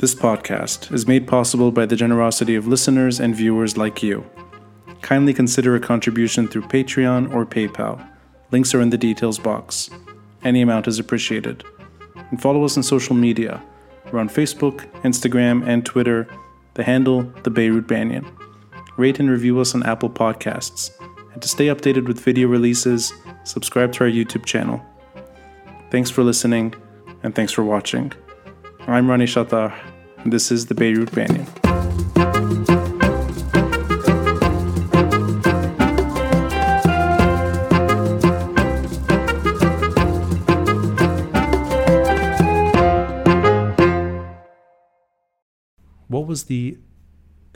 This podcast is made possible by the generosity of listeners and viewers like you. Kindly consider a contribution through Patreon or PayPal. Links are in the details box. Any amount is appreciated. And follow us on social media. We're on Facebook, Instagram, and Twitter. The handle, the Beirut Banyan. Rate and review us on Apple Podcasts. And to stay updated with video releases, subscribe to our YouTube channel. Thanks for listening, and thanks for watching. I'm Ronnie Chatah, this is the Beirut Banyan. What was the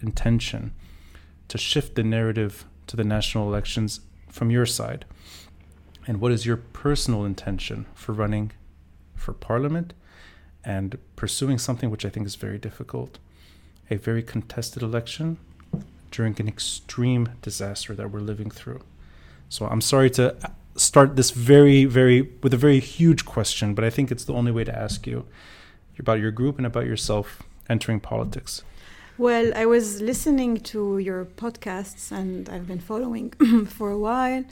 intention to shift the narrative to the national elections from your side? And what is your personal intention for running for parliament and pursuing something which I think is very difficult a very contested election during an extreme disaster that we're living through. So I'm sorry to start this very, very, with a very huge question, but I think it's the only way to ask you about your group and about yourself entering politics. Well, I was listening to your podcasts and I've been following for a while.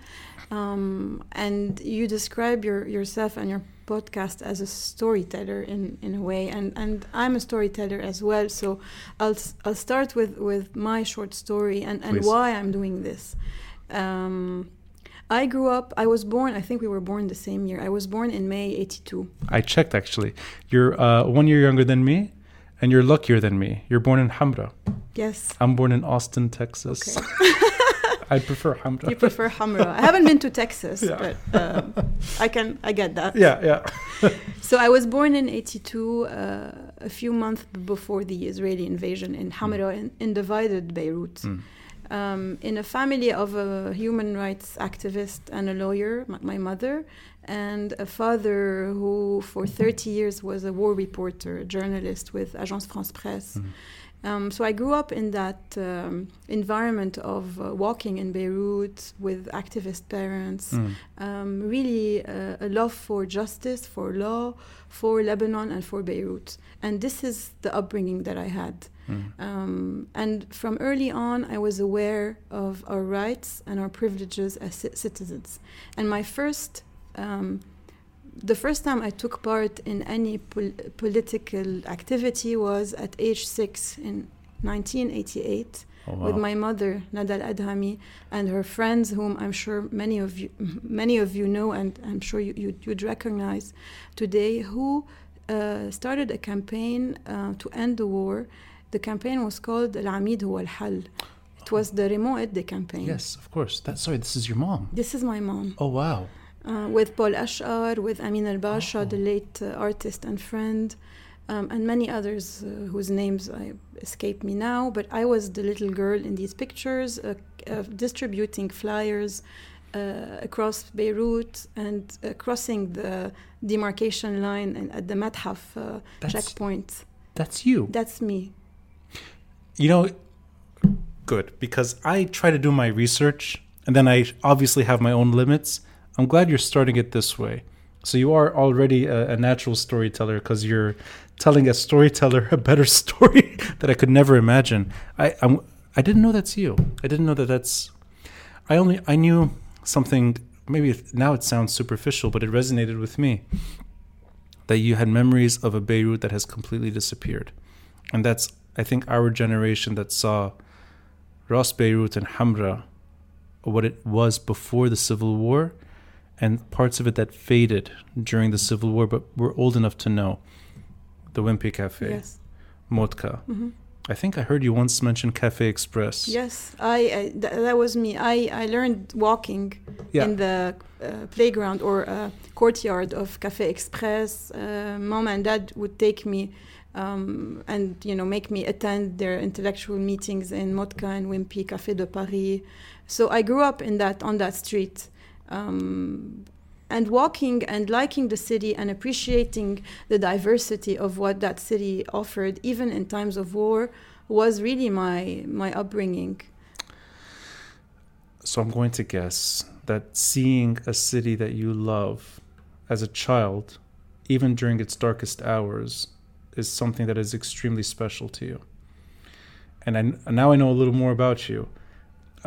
Um, and you describe your, yourself and your podcast as a storyteller in, in a way. And, and I'm a storyteller as well. So I'll, I'll start with, with my short story and, and why I'm doing this. Um, I grew up, I was born, I think we were born the same year. I was born in May 82. I checked actually. You're uh, one year younger than me and you're luckier than me. You're born in Hamra. Yes. I'm born in Austin, Texas. Okay. I prefer Hamra. You prefer Hamra. I haven't been to Texas, yeah. but um, I can I get that. Yeah, yeah. so I was born in '82, uh, a few months before the Israeli invasion in Hamra, mm. in, in, divided Beirut. Mm. Um, in a family of a human rights activist and a lawyer, my, my mother, and a father who for 30 years was a war reporter, a journalist with Agence France Presse. Mm. Um, so I grew up in that um, environment of uh, walking in Beirut with activist parents, mm. um, really uh, a love for justice, for law, for Lebanon, and for Beirut. And this is the upbringing that I had. Mm. and from early on, I was aware of our rights and our privileges as citizens. And my first um, the first time I took part in any pol political activity was at age six in 1988 oh, wow. with my mother Nadal Adhami and her friends, whom I'm sure many of you many of you know and I'm sure you, would recognize today, who uh, started a campaign uh, to end the war. The campaign was called Al Amid Huwa Al Hal. It was the Raymond Edde campaign. Yes, of course. That's sorry. This is your mom. This is my mom. Oh wow uh, with Paul Ashar, with Amin Al Basha, oh. the late uh, artist and friend, um, and many others uh, whose names I, escape me now. But I was the little girl in these pictures, uh, distributing flyers uh, across Beirut and uh, crossing the demarcation line and at the Mathaf checkpoint. That's you. That's me. You know, good because I try to do my research and then I obviously have my own limits I'm glad you're starting it this way. So you are already a, a natural storyteller because you're telling a storyteller a better story that I could never imagine. I I'm, I didn't know that's you. I didn't know that that's. I only I knew something. Maybe now it sounds superficial, but it resonated with me. That you had memories of a Beirut that has completely disappeared, and that's I think our generation that saw Ras Beirut and Hamra, what it was before the civil war, and parts of it that faded during the Civil War, but we're old enough to know. The Wimpy Cafe, yes. Modca. Mm-hmm. I think I heard you once mention Cafe Express. Yes, I, I th- that was me. I, I learned walking yeah. in the uh, playground or uh, courtyard of Cafe Express. Uh, Mom and Dad would take me um, and you know make me attend their intellectual meetings in Modca and Wimpy Café de Paris. So I grew up in that on that street um, and walking and liking the city and appreciating the diversity of what that city offered, even in times of war, was really my my upbringing. So I'm going to guess that seeing a city that you love as a child, even during its darkest hours, is something that is extremely special to you. And I, now I know a little more about you.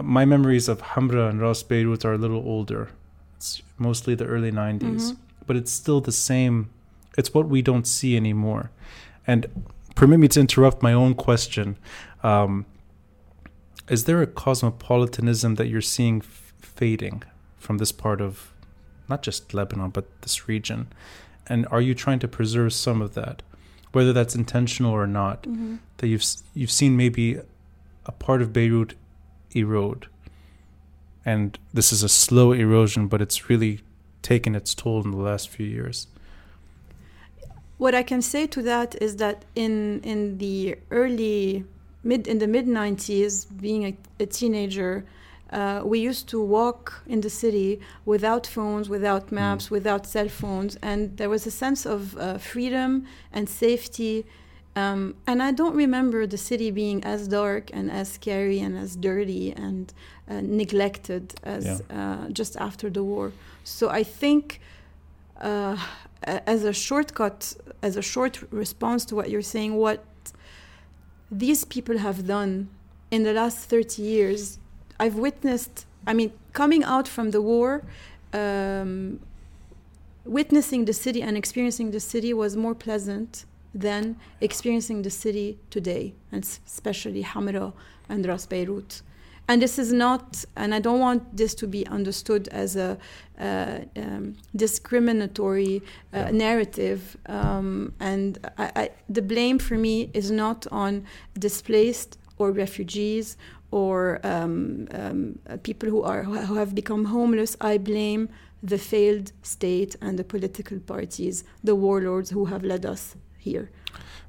My memories of Hamra and Ras Beirut are a little older. It's mostly the early 90s, mm-hmm. but it's still the same. It's what we don't see anymore. And permit me to interrupt my own question. Um, is there a cosmopolitanism that you're seeing f- fading from this part of not just Lebanon, but this region? And are you trying to preserve some of that, whether that's intentional or not? Mm-hmm. That you've you've seen maybe a part of Beirut erode, and this is a slow erosion, but it's really taken its toll in the last few years. What I can say to that is that in in the early mid in the mid 90s, being a, a teenager, uh, we used to walk in the city without phones, without hmm. maps, mm. without cell phones, and there was a sense of uh, freedom and safety. Um, and I don't remember the city being as dark and as scary and as dirty and uh, neglected as yeah. Uh, just after the war. So I think, uh, as a shortcut, as a short response to what you're saying, what these people have done in the last 30 years I've witnessed, I mean, coming out from the war, um, witnessing the city and experiencing the city was more pleasant than experiencing the city today, and especially Hamra and Ras Beirut. And this is not, and I don't want this to be understood as a uh, um, discriminatory uh, yeah. narrative. Um, and I, I, the blame for me is not on displaced or refugees or um, um, people who are who have become homeless, I blame the failed state and the political parties, the warlords who have led us here.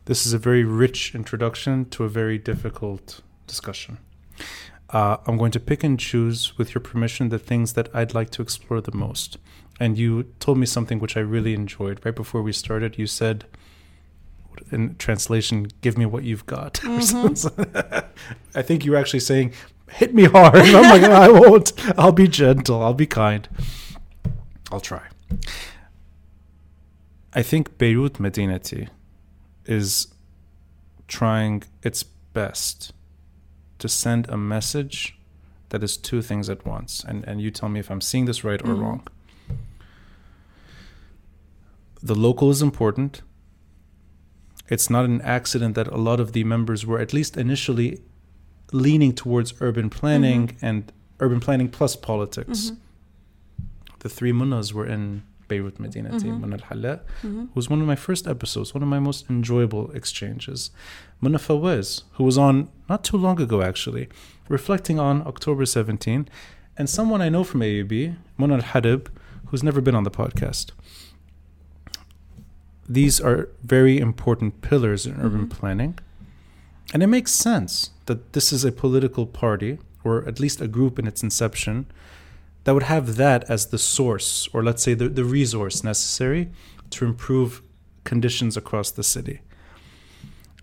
This is a very rich introduction to a very difficult discussion. Uh, I'm going to pick and choose, with your permission, the things that I'd like to explore the most. And you told me something which I really enjoyed. Right before we started, you said, in translation, give me what you've got. Mm-hmm. I think you were actually saying, hit me hard. I'm like, I won't. I'll be gentle. I'll be kind. I'll try. I think Beirut Madinati is trying its best to send a message that is two things at once. And, and you tell me if I'm seeing this right or mm-hmm. wrong. The local is important it's not an accident that a lot of the members were at least initially leaning towards urban planning mm-hmm. and urban planning plus politics. Mm-hmm. The three Monas were in Beirut mm-hmm. Mona al-Halla, mm-hmm. was one of my first episodes, one of my most enjoyable exchanges. Mona Fawaz, who was on not too long ago actually, reflecting on October 17, and someone I know from AUB, Mona al-Hadib, who's never been on the podcast these are very important pillars in mm-hmm. urban planning. And it makes sense that this is a political party, or at least a group in its inception, that would have that as the source, or let's say the, the resource necessary to improve conditions across the city.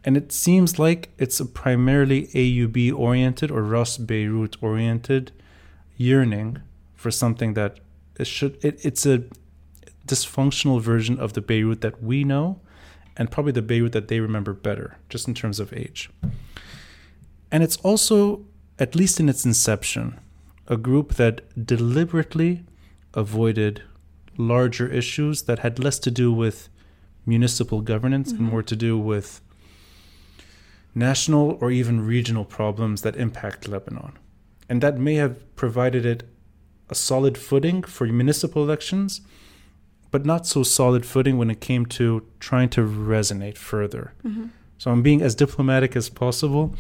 And it seems like it's a primarily AUB oriented or Ras Beirut oriented yearning for something that it should it, it's a dysfunctional version of the Beirut that we know, and probably the Beirut that they remember better, just in terms of age. And it's also, at least in its inception, a group that deliberately avoided larger issues that had less to do with municipal governance mm-hmm. and more to do with national or even regional problems that impact Lebanon. And that may have provided it a solid footing for municipal elections but not so solid footing when it came to trying to resonate further. Mm-hmm. So I'm being as diplomatic as possible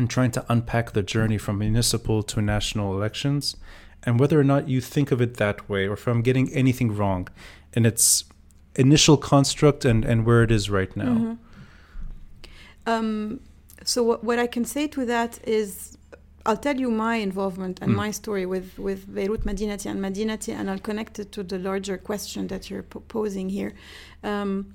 and trying to unpack the journey from municipal to national elections and whether or not you think of it that way or if I'm getting anything wrong in its initial construct and, and where it is right now. Mm-hmm. Um, so, what, what I can say to that is I'll tell you my involvement and mm. my story with, with Beirut Madinati and Madinati, and I'll connect it to the larger question that you're posing here. Um,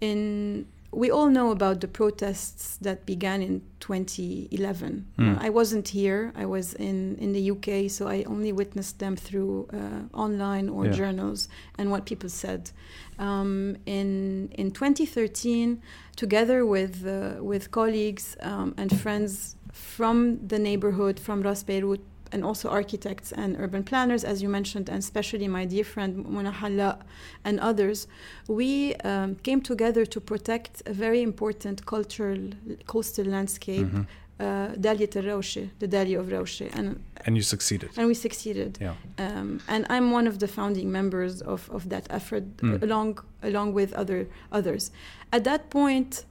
in we all know about the protests that began in 2011. Mm. I wasn't here. I was in, in the UK, so I only witnessed them through uh, online or Yeah. journals and what people said. Um, in in 2013, together with uh, with colleagues um, and friends from the neighborhood, from Ras Beirut, and also architects and urban planners, as you mentioned, and especially my dear friend Mona Hallak and others, we um, came together to protect a very important cultural coastal landscape, Mhm. uh, Daliat al-Rawshi, the Dali of Rawshi, and And you succeeded. and we succeeded. Yeah. Um, and I'm one of the founding members of, of that effort, Mm. along along with other others. At that point,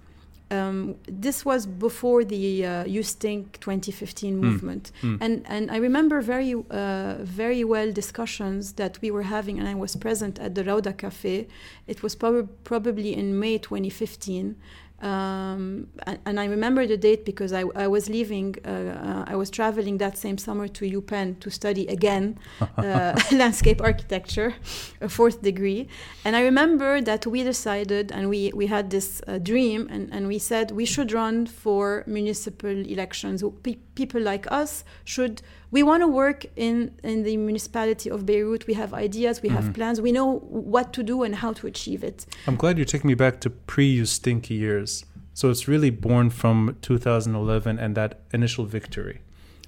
um, this was before the uh, You Stink 2015 Mm. movement, Mm. and and I remember very uh, very well discussions that we were having, and I was present at the Rauda Cafe. It was prob- probably in May 2015. Um, and, and I remember the date because I, I was leaving, uh, uh, I was traveling that same summer to UPenn to study again uh, landscape architecture, a fourth degree. And I remember that we decided and we, we had this uh, dream and, and we said we should run for municipal elections. Pe- people like us should, we want to work in, in the municipality of Beirut. We have ideas, we Mhm. have plans, we know what to do and how to achieve it. I'm glad you're taking me back to pre you stinky years. So it's really born from 2011 and that initial victory.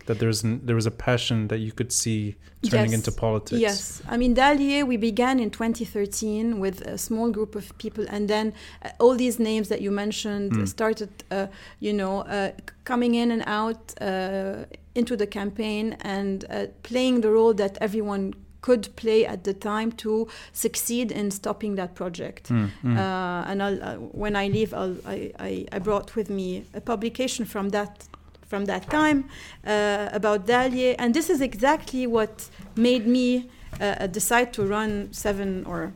That there's an, there was a passion that you could see turning Yes. into politics. Yes, I mean Dalieh. We began in 2013 with a small group of people, and then uh, all these names that you mentioned Mm. started, uh, you know, uh, coming in and out uh, into the campaign and uh, playing the role that everyone could play at the time to succeed in stopping that project. Mm, mm. Uh, and I'll, uh, when I leave, I'll, I, I, I brought with me a publication from that from that time uh, about Dalieh, and this is exactly what made me uh, decide to run seven or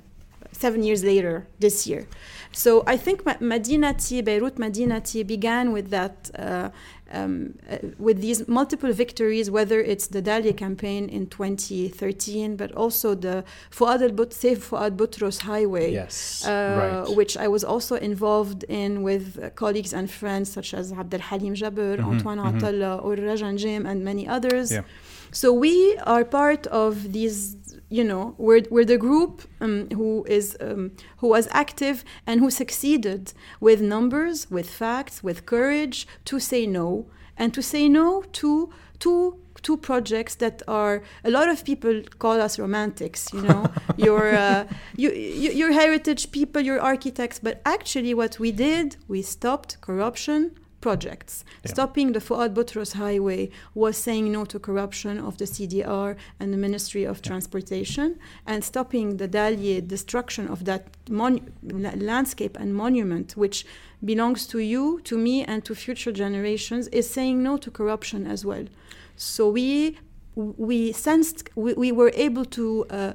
seven years later this year. So I think Ma- Madinati, Beirut Madinati began with that, uh, um, uh, with these multiple victories, whether it's the Dalieh campaign in 2013, but also the Fuad al Safe Fuad Butros Highway yes. uh, right. which I was also involved in with colleagues and friends such as Abdel Halim Jabir, Mhm, Antoine mhm. Atalla, or Rajan Jim, and many others. Yeah. So we are part of these. You know, we're, we're the group um, who is um, who was active and who succeeded with numbers, with facts, with courage to say no and to say no to two two projects that are a lot of people call us romantics you know? Your uh, you, you, your heritage people your architects but actually what we did we stopped corruption projects. Yeah. stopping the Fuad Butros highway was saying no to corruption of the CDR and the Ministry of Transportation and stopping the Dalieh destruction of that mon- landscape and monument which belongs to you to me and to future generations is saying no to corruption as well. So we we sensed we, we were able to uh,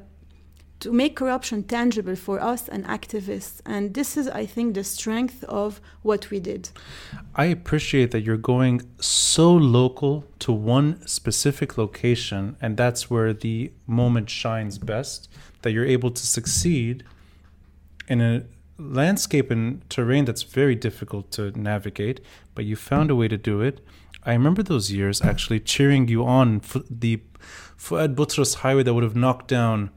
to make corruption tangible for us and activists and this is i think the strength of what we did I appreciate that you're going so local to one specific location, and that's where the moment shines best. That you're able to succeed in a landscape and terrain that's very difficult to navigate, but you found a way to do it. I remember those years actually cheering you on the Fuad Butros highway that would have knocked down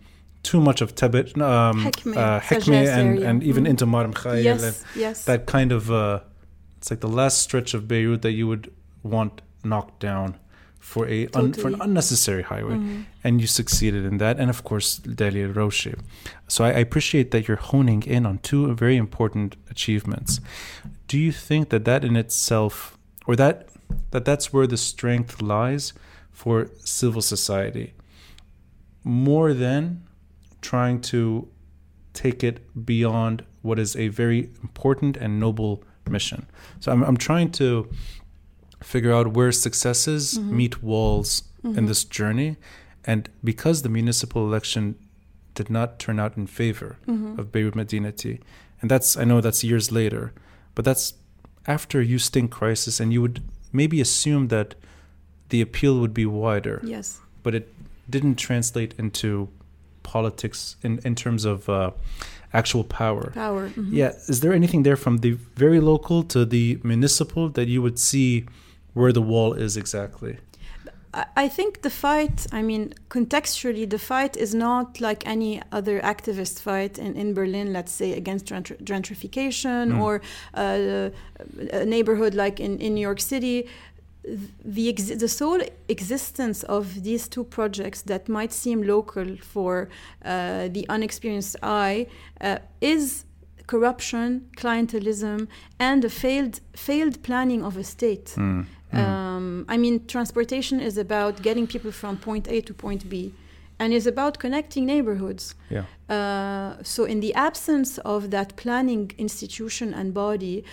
too much of Tibet, um, Hekme, uh, Hekme and, and even Mhm. into Mar Mikhail and yes yes that kind of uh, it's like the last stretch of Beirut that you would want knocked down for a un, for an unnecessary highway, Mhm. and you succeeded in that, and of course Dalieh Raouche. So I, I appreciate that you're honing in on two very important achievements. Do you think that that in itself, or that that that's where the strength lies for civil society, more than trying to take it beyond what is a very important and noble mission. So I'm, I'm trying to figure out where successes Mhm. meet walls in Mhm. this journey. And because the municipal election did not turn out in favor Mhm. of Beirut Madinati, and that's, I know that's years later, but that's after you stink crisis, and you would maybe assume that the appeal would be wider yes but it didn't translate into politics in, in terms of uh, actual power. Power. mhm. Yeah, is there anything there from the very local to the municipal that you would see where the wall is exactly? I- I think the fight, I mean, contextually, the fight is not like any other activist fight in, in Berlin, let's say, against gentrification Mm. or uh, a neighborhood like in, in New York City. The, ex- the sole existence of these two projects that might seem local for uh, the unexperienced eye uh, is corruption, clientelism, and a failed, failed planning of a state. Mm. Mm. Um, I mean, transportation is about getting people from point A to point B, and is about connecting neighborhoods. yeah. Uh, so, in the absence of that planning institution and body,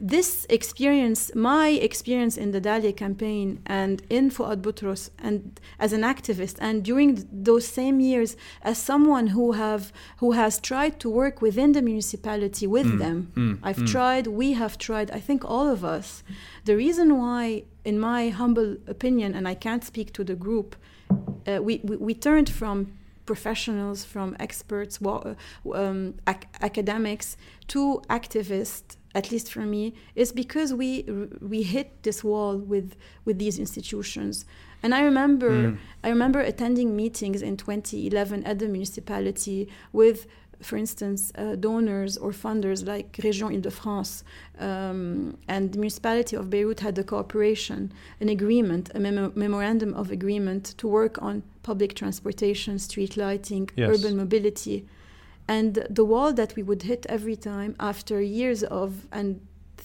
this experience, my experience in the Dalieh campaign and in Fuad Butros, and as an activist, and during those same years, as someone who have who has tried to work within the municipality with Mm, them, mm, I've mm. tried, we have tried, I think all of us. The reason why, in my humble opinion, and I can't speak to the group, uh, we, we, we turned from professionals, from experts, um, ac- academics, to activists, at least for me, is because we, we hit this wall with, with these institutions. And I remember, Mm. I remember attending meetings in 2011 at the municipality with for instance, uh, donors or funders like Région Île-de-France um, and the municipality of Beirut had a cooperation, an agreement, a memo- memorandum of agreement to work on public transportation, street lighting, Yes. urban mobility. And the wall that we would hit every time after years of and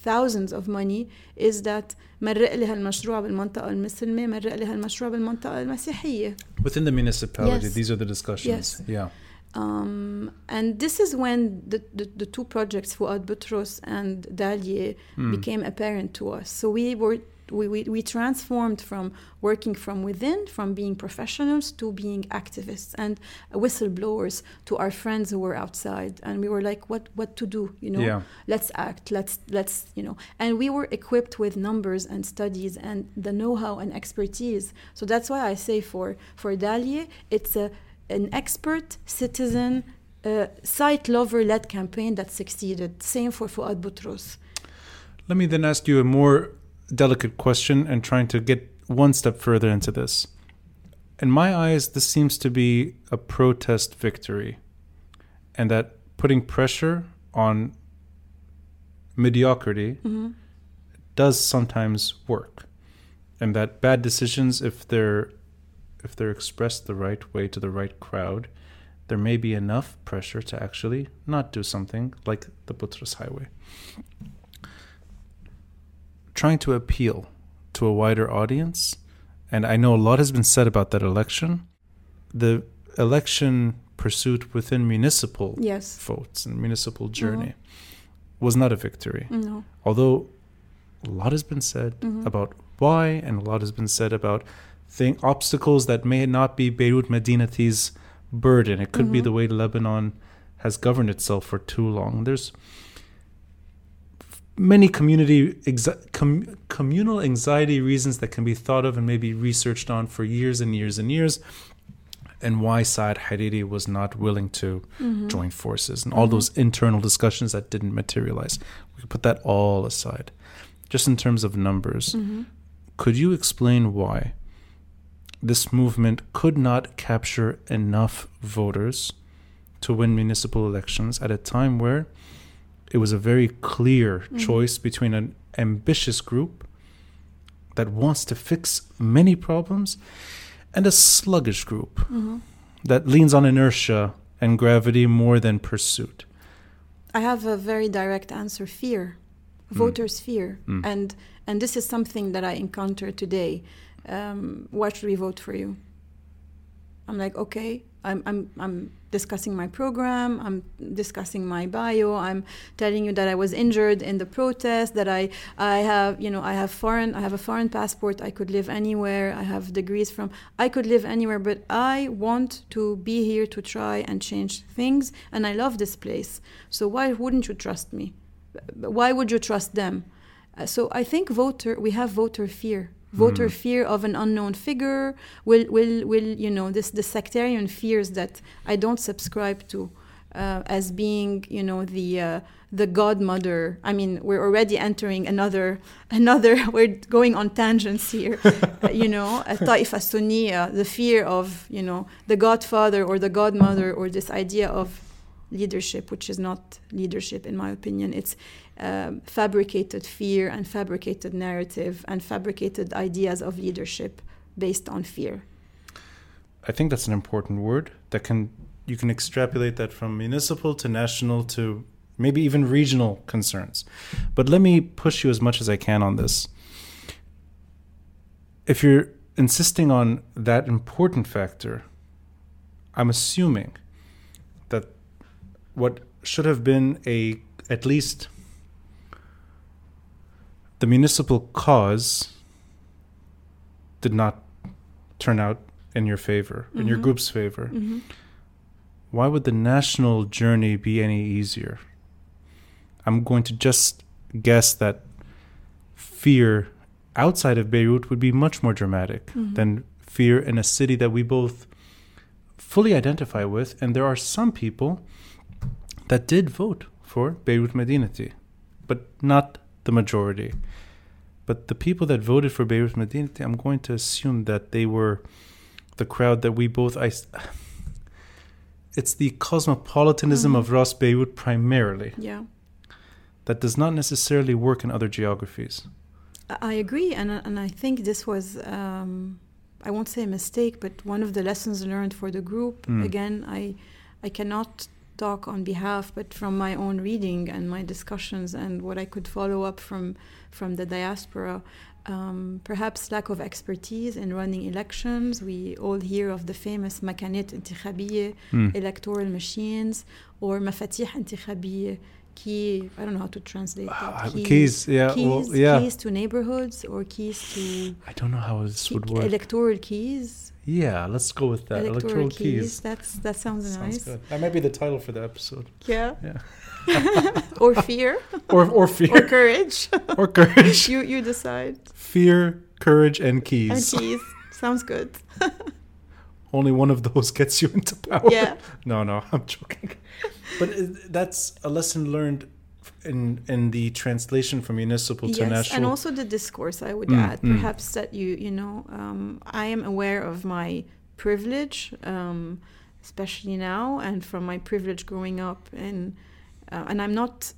thousands of money is that مرق لي هالمشروع بالمنطقة المسلمة مرق لي هالمشروع بالمنطقة المسيحية within the municipality yes. these are the discussions yes. yeah um, and this is when the, the, the two projects Fuad Butros and Dalieh mm. became apparent to us so we were we, we, we transformed from working from within, from being professionals to being activists and whistleblowers to our friends who were outside. And we were like, what what to do? You know, Yeah. let's act. Let's let's you know. And we were equipped with numbers and studies and the know-how and expertise. So that's why I say for for Dalieh, it's a an expert citizen. Uh, site lover led campaign that succeeded. Same for Fuad Butros. Let me then ask you a more delicate question and trying to get one step further into this. In my eyes, this seems to be a protest victory, and that putting pressure on mediocrity Mhm. does sometimes work, and that bad decisions, if they're if they're expressed the right way to the right crowd, there may be enough pressure to actually not do something like the Butros Highway trying to appeal to a wider audience. And I know a lot has been said about that election. The election pursuit within municipal Yes. votes and municipal journey was not a victory. No. Although a lot has been said Mhm. about why, and a lot has been said about thing, obstacles that may not be Beirut Madinati's burden. It could be Mhm. the way Lebanon has governed itself for too long. There's many community exa- com- communal anxiety reasons that can be thought of and maybe researched on for years and years and years and why Saad Hariri was not willing to Mhm. join forces and all Mhm. those internal discussions that didn't materialize. We put that all aside. Just in terms of numbers, Mhm. could you explain why this movement could not capture enough voters to win municipal elections at a time where it was a very clear Mhm. choice between an ambitious group that wants to fix many problems and a sluggish group Mhm. that leans on inertia and gravity more than pursuit. I have a very direct answer fear. Mm. Voters' fear. Mm. And and this is something that I encounter today. Um, why should we vote for you? I'm like, okay, I'm, I'm, I'm discussing my program, I'm discussing my bio, I'm telling you that I was injured in the protest, that I, I have, you know, I have foreign, I have a foreign passport, I could live anywhere, I have degrees from, I could live anywhere, but I want to be here to try and change things, and I love this place. So why wouldn't you trust me? Why would you trust them? Uh, so I think voter, we have voter fear voter Mm. fear of an unknown figure will will will you know this the sectarian fears that I don't subscribe to uh, as being, you know, the uh, the godmother. I mean, we're already entering another another. We're going on tangents here. you know, a taifa sunniya, the fear of you know the godfather or the godmother or this idea of leadership, which is not leadership in my opinion. It's um, fabricated fear and fabricated narrative and fabricated ideas of leadership based on fear. I think that's an important word that can you can extrapolate that from municipal to national to maybe even regional concerns. But let me push you as much as I can on this. If you're insisting on that important factor, I'm assuming that what should have been a at least the municipal cause did not turn out in your favor, in your Mhm. group's favor. Mhm. Why would the national journey be any easier? I'm going to just guess that fear outside of Beirut would be much more dramatic Mhm. than fear in a city that we both fully identify with. And there are some people that did vote for Beirut Madinati, but not the majority. But the people that voted for Beirut Madinati, I'm going to assume that they were the crowd that we both. I, it's the cosmopolitanism Mhm. of Ras Beirut primarily Yeah. that does not necessarily work in other geographies. I I agree, and and I think this was um, I won't say a mistake, but one of the lessons learned for the group. Mm. Again, I I cannot talk on behalf, but from my own reading and my discussions and what I could follow up from from the diaspora. Um, perhaps lack of expertise in running elections. We all hear of the famous makanet intikhabiye, mm. electoral machines, or mafatih intikhabiye, key i don't know how to translate that uh, keys, keys yeah keys, well, yeah keys to neighborhoods or keys to i don't know how this would work electoral keys yeah, let's go with that. Electoral, keys. That's that sounds, Sounds nice. good. That might be the title for the episode. Yeah. Yeah. or fear Or or fear. or courage. or courage. you you decide. Fear, courage, and keys. And keys sounds good. Only one of those gets you into power. Yeah. No, no, I'm joking. But uh, that's a lesson learned in in the translation from municipal to yes, national. and also the discourse. I would Mm, add, mm. perhaps that you you know, um, I am aware of my privilege, um, especially now, and from my privilege growing up, and uh, and I'm not,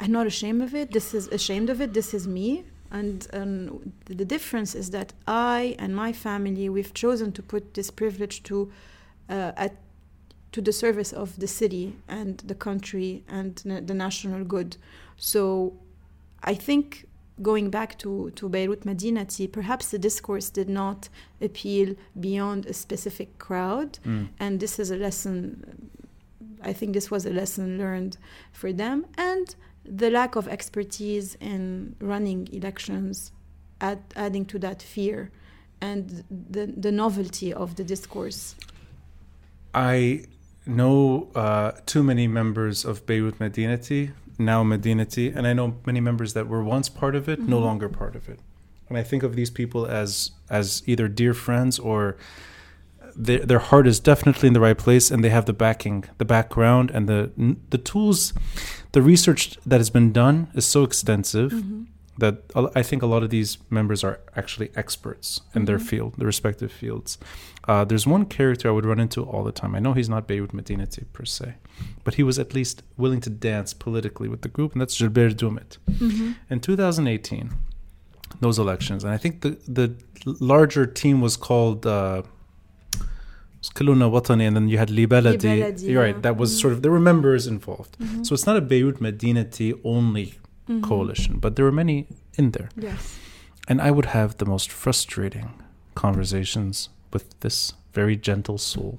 I'm not ashamed of it. This is ashamed of it. This is me. And um, the the difference is that I and my family, we've chosen to put this privilege to uh, at to the service of the city and the country and the national good. So I think going back to, to Beirut Madinati, perhaps the discourse did not appeal beyond a specific crowd. Mm. And this is a lesson, I think this was a lesson learned for them. And the lack of expertise in running elections, add, adding to that fear and the, the novelty of the discourse. I know uh, too many members of Beirut Madinati, now Madinati, and I know many members that were once part of it, no Mhm. longer part of it. And I think of these people as as either dear friends or their their heart is definitely in the right place, and they have the backing, the background, and the the tools. The research that has been done is so extensive Mhm. That I think a lot of these members are actually experts in their Mhm. field, their respective fields. Uh, there's one character I would run into all the time. I know he's not Beirut Madinati per se, but he was at least willing to dance politically with the group, and that's Gilbert Doumit. Mhm. In 2018, those elections, and I think the the larger team was called. Uh, Kulluna Watani, and then you had Libaladi. Libaladi, You're right. That was Mhm. sort of there were members involved, Mhm. so it's not a Beirut Madinati only Mhm. coalition, but there were many in there. Yes. And I would have the most frustrating conversations with this very gentle soul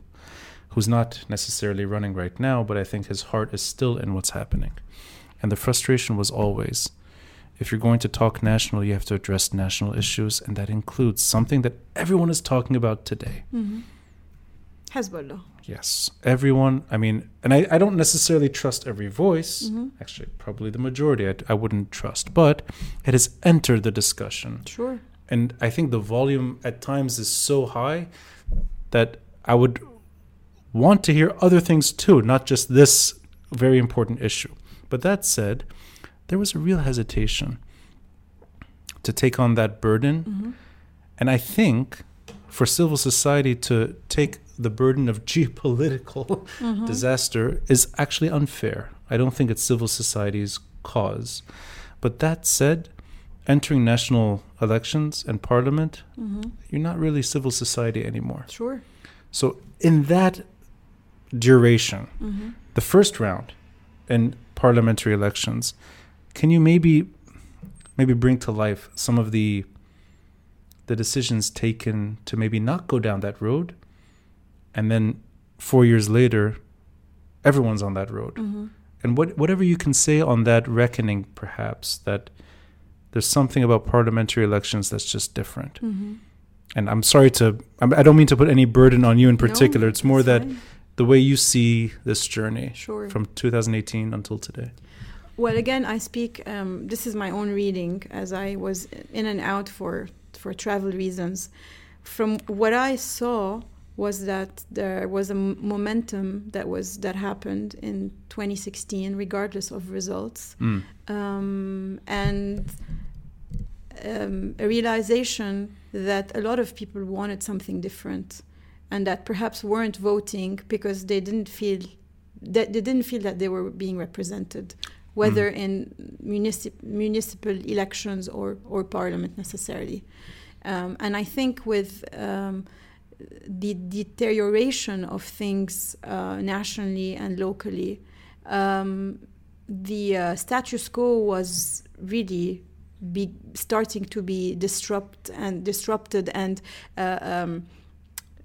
who's not necessarily running right now, but I think his heart is still in what's happening. And the frustration was always if you're going to talk national, you have to address national issues, and that includes something that everyone is talking about today. Mm-hmm. Hezbollah. Yes, everyone. I mean, and I, I don't necessarily trust every voice. Mhm. Actually, probably the majority I, I wouldn't trust, but it has entered the discussion. Sure. and I think the volume at times is so high that I would want to hear other things too, not just this very important issue. But that said, there was a real hesitation to take on that burden. Mm-hmm. And I think for civil society to take the burden of geopolitical Mm-hmm. disaster is actually unfair. I don't think it's civil society's cause. But that said, entering national elections and parliament, Mm-hmm. you're not really civil society anymore. Sure. So, in that duration, Mm-hmm. the first round in parliamentary elections, can you maybe maybe bring to life some of the the decisions taken to maybe not go down that road, and then four years later, everyone's on that road, Mm-hmm. and what whatever you can say on that reckoning, perhaps that there's something about parliamentary elections that's just different. Mm-hmm. And I'm sorry to I'm- I don't mean to put any burden on you in particular. it's more that fine. the way you see this journey Sure. from 2018 until today. Well, again, I speak. Um, this is my own reading, as I was in and out for for travel reasons. From what I saw was that there was a momentum that was that happened in 2016, regardless of results, Mm. um, and um, a realization that a lot of people wanted something different, and that perhaps weren't voting because they didn't feel that they didn't feel that they were being represented, whether in municip- municipal elections or or parliament necessarily. Um, and I think with um, the deterioration of things uh, nationally and locally, um, the uh, status quo was really be starting to be disrupt and disrupted and uh, um,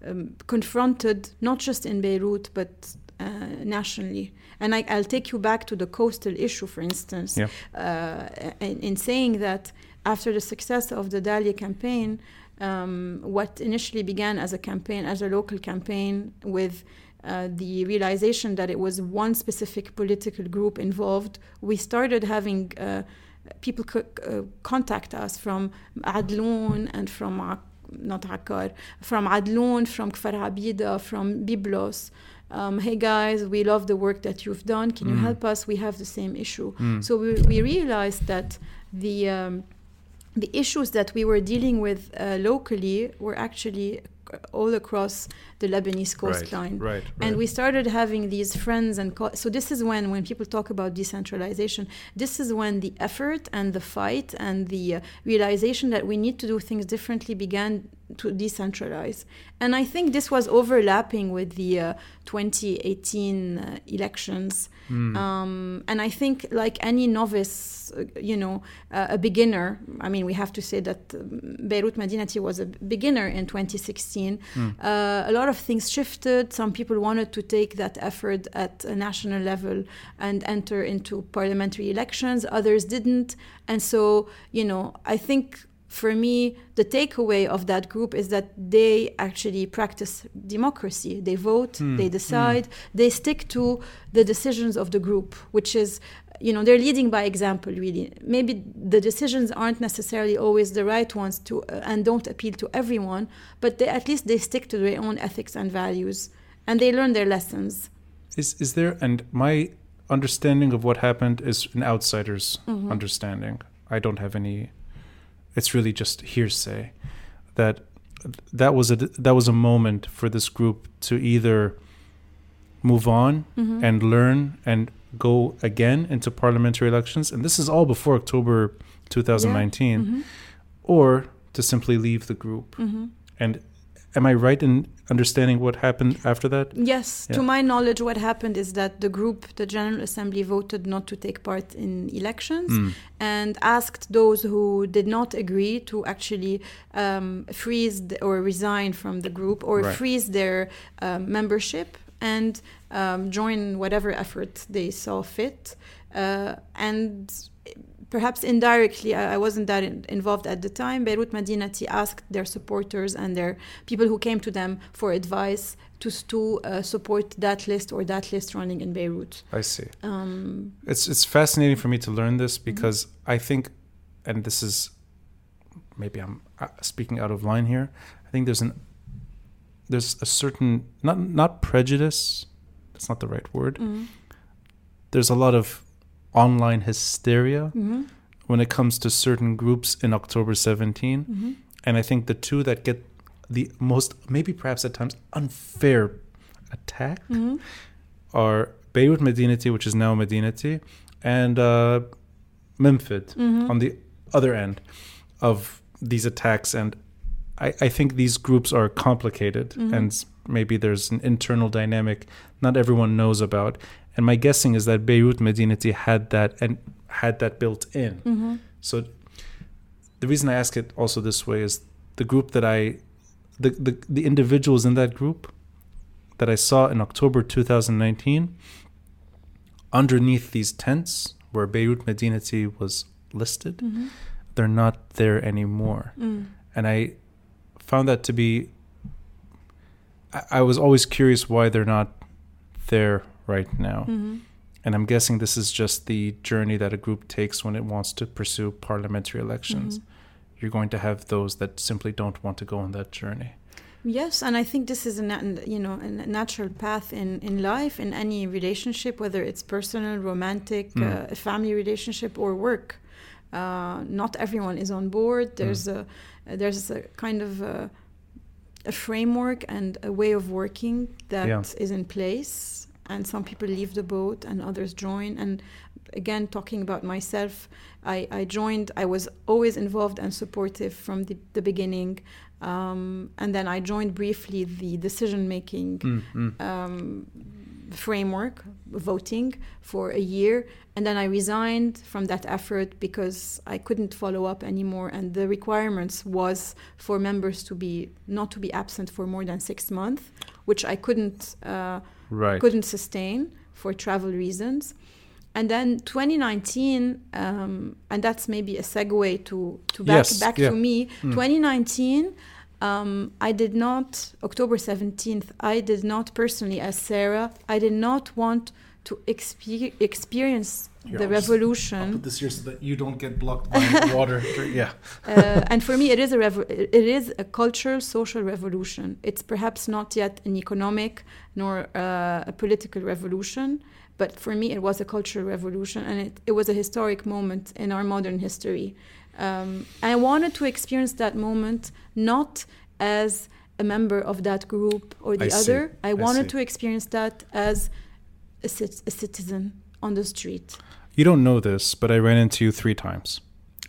um, confronted not just in Beirut but uh, nationally. And I, I'll take you back to the coastal issue, for instance, Yeah. uh, in, in saying that after the success of the Dalieh campaign, um, what initially began as a campaign, as a local campaign, with uh, the realization that it was one specific political group involved, we started having uh, people co- uh, contact us from Adloun and from not Akkar, from Adloun, from Kfar Abida, from Byblos. Um, hey guys, we love the work that you've done. Can you Mm. help us? We have the same issue. Mm. So we, we realized that the um, the issues that we were dealing with uh, locally were actually all across the Lebanese coastline. Right, right. And we started having these friends and co- so this is when when people talk about decentralization, this is when the effort and the fight and the uh, realization that we need to do things differently began to decentralize. And I think this was overlapping with the uh, 2018 uh, elections. Mm. Um, and I think, like any novice, uh, you know, uh, a beginner, I mean, we have to say that um, Beirut Madinati was a beginner in 2016. Mm. Uh, a lot of things shifted. Some people wanted to take that effort at a national level and enter into parliamentary elections, others didn't. And so, you know, I think for me, the takeaway of that group is that they actually practice democracy. They vote, Hmm, they decide, they stick to the decisions of the group, which is, you know, they're leading by example, really. Maybe the decisions aren't necessarily always the right ones to uh, and don't appeal to everyone, but they, at least they stick to their own ethics and values, and they learn their lessons. Is is there and my understanding of what happened is an outsider's Mhm. understanding. I don't have any. It's really just hearsay. That that was a that was a moment for this group to either move on Mhm. and learn and go again into parliamentary elections, and this is all before October 2019, Mhm. or to simply leave the group. Mhm. And am I right in understanding what happened after that? Yes, to my knowledge, what happened is that the group, the General Assembly, voted not to take part in elections Mm. and asked those who did not agree to actually um, freeze or resign from the group or Right. freeze their um, membership and um, join whatever effort they saw fit. Uh, and perhaps indirectly, I, I wasn't that in, involved at the time. Beirut Madinati asked their supporters and their people who came to them for advice to, to uh, support that list or that list running in Beirut. I see. Um, It's it's fascinating for me to learn this because I think, and this is maybe I'm uh, speaking out of line here. I think there's an there's a certain not not prejudice. That's not the right word. Mhm. There's a lot of online hysteria Mhm. when it comes to certain groups in October 17. Mhm. And I think the two that get the most, maybe perhaps at times, unfair attack Mhm. are Beirut Madinati, which is now Madinati, and uh, MMFD Mhm. on the other end of these attacks. And I, I think these groups are complicated Mhm. and maybe there's an internal dynamic not everyone knows about. And my guessing is that Beirut Madinati had that and had that built in. Mhm. So the reason I ask it also this way is the group that I the, the the individuals in that group that I saw in October 2019 underneath these tents where Beirut Madinati was listed, Mhm. they're not there anymore. Mm. And I found that to be I, I was always curious why they're not there right now. Mhm. And I'm guessing this is just the journey that a group takes when it wants to pursue parliamentary elections. Mhm. You're going to have those that simply don't want to go on that journey. Yes, and I think this is a you know a natural path in, in life in any relationship, whether it's personal, romantic, Mm. uh, a family relationship, or work. Uh, not everyone is on board. There's a there's a kind of a, a framework and a way of working that is Yeah. in place, and some people leave the boat and others join. And again, talking about myself, I, I joined. I was always involved and supportive from the, the beginning. Um, and then I joined briefly the decision making Mm, mm. um, framework, voting for a year. And then I resigned from that effort because I couldn't follow up anymore. And the requirements was for members to be not to be absent for more than six months, which I couldn't uh, Right. couldn't sustain for travel reasons. And then 2019, um, and that's maybe a segue to, to back, Yes, back yeah. to me. Mm. 2019, um, I did not, October 17th, I did not personally, as Sarah, I did not want to expe- experience Here, the I'll just- revolution. this here so that you don't get blocked by water. Yeah. uh, and for me, it is a revo- it is a cultural, social revolution. It's perhaps not yet an economic nor uh, a political revolution, but for me, it was a cultural revolution, and it, it was a historic moment in our modern history. Um, I wanted to experience that moment not as a member of that group or the I see. other. I I wanted see. to experience that as a, cit- a citizen on the street. You don't know this, but I ran into you three times,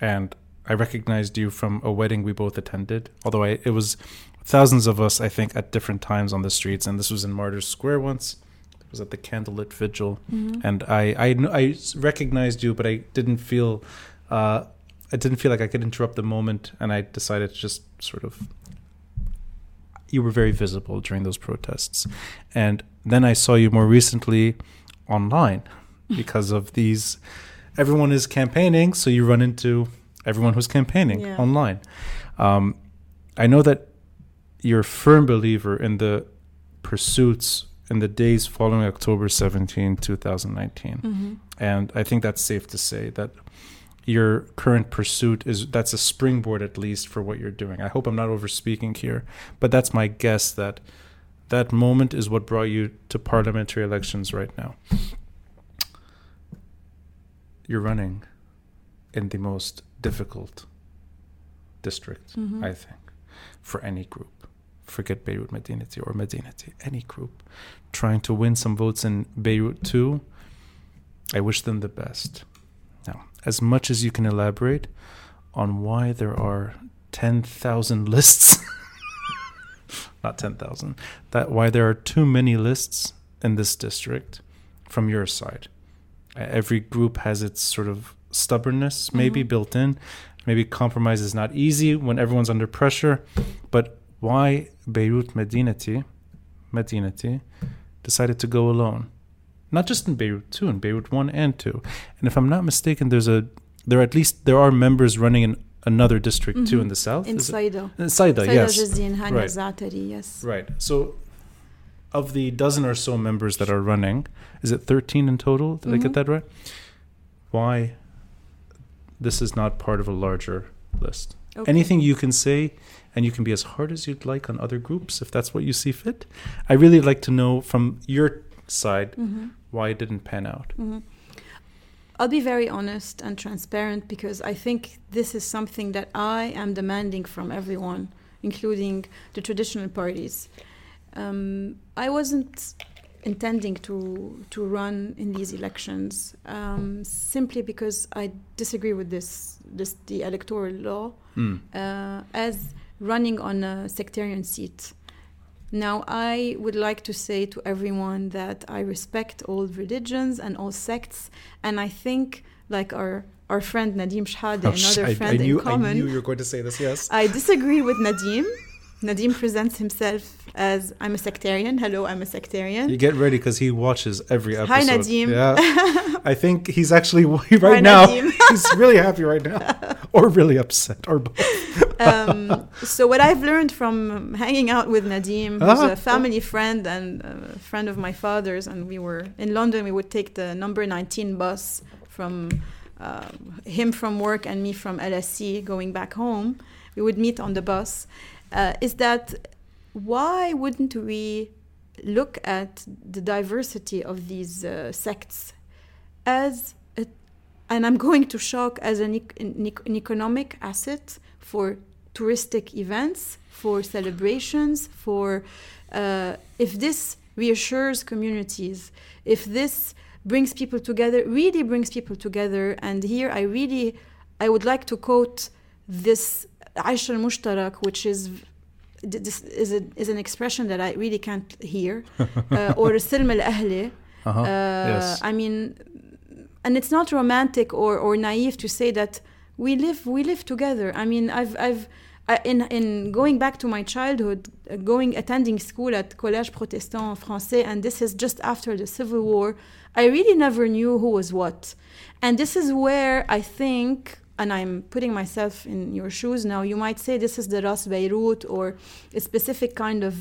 and I recognized you from a wedding we both attended. Although I, it was thousands of us, I think, at different times on the streets, and this was in Martyrs Square once. It was at the candlelit vigil, and I, I, I recognized you, but I didn't feel, uh, I didn't feel like I could interrupt the moment, and I decided to just sort of. You were very visible during those protests, and then I saw you more recently online because of these. Everyone is campaigning so you run into everyone who's campaigning Yeah. online. Um, i know that you're a firm believer in the pursuits in the days following october 17 2019 Mm-hmm. and i think that's safe to say that your current pursuit is that's a springboard at least for what you're doing. I hope i'm not over speaking here but that's my guess that that moment is what brought you to parliamentary elections right now you're running in the most difficult district Mhm. i think for any group forget beirut Madinati or Madinati any group trying to win some votes in beirut too I wish them the best. Now, as much as you can elaborate on why there are 10,000 lists, not 10,000, that why there are too many lists in this district from your side. Every group has its sort of stubbornness maybe Mhm. built in. Maybe compromise is not easy when everyone's under pressure, but why Beirut Madinati, Madinati decided to go alone? not just in Beirut too, in Beirut one and two. And if I'm not mistaken, there's a there are at least there are members running in another district too Mhm. in the south. In Saida. in Saida, yes, Right. Zatari, yes. right. So, of the dozen or so members that are running, is it 13 in total? Did I get Mhm. that right? Why this is not part of a larger list? Okay. Anything you can say and you can be as hard as you'd like on other groups if that's what you see fit. I really like to know from your side Mm-hmm. why it didn't pan out. I'll be very honest and transparent because I think this is something that I am demanding from everyone, including the traditional parties. Um, I wasn't intending to to run in these elections um, simply because I disagree with this this the electoral law Mm. uh, as running on a sectarian seat. Now, I would like to say to everyone that I respect all religions and all sects, and I think, like our our friend Nadim Shehadi, Oh, another I, friend I knew, in common, I knew you were going to say this. Yes. I disagree with Nadim. Nadim presents himself as I'm a sectarian. Hello, I'm a sectarian. You get ready because he watches every episode. Hi, Nadim. Yeah. I think he's actually right Hi, now. Nadim. he's really happy right now, or really upset, or both. um, so what I've learned from hanging out with Nadim, who's Ah. a family friend and a friend of my father's, and we were in London. We would take the number 19 bus from uh, him from work and me from LSE going back home. We would meet on the bus. Uh, is that why wouldn't we look at the diversity of these uh, sects as a, and I'm going to shock as an, an, an economic asset for touristic events, for celebrations, for uh, if this reassures communities, if this brings people together, really brings people together. And here I really, I would like to quote this Aish al-Mushtarak, which is this is, a, is an expression that I really can't hear, uh, or Silm al-Ahli. Uh-huh. Uh, yes. I mean, and it's not romantic or, or naive to say that we live we live together. I mean, I've I've in in going back to my childhood, uh, going attending school at Collège Protestant Français, and this is just after the Civil War. I really never knew who was what, and this is where I think. And I'm putting myself in your shoes now. You might say this is the Ras Beirut or a specific kind of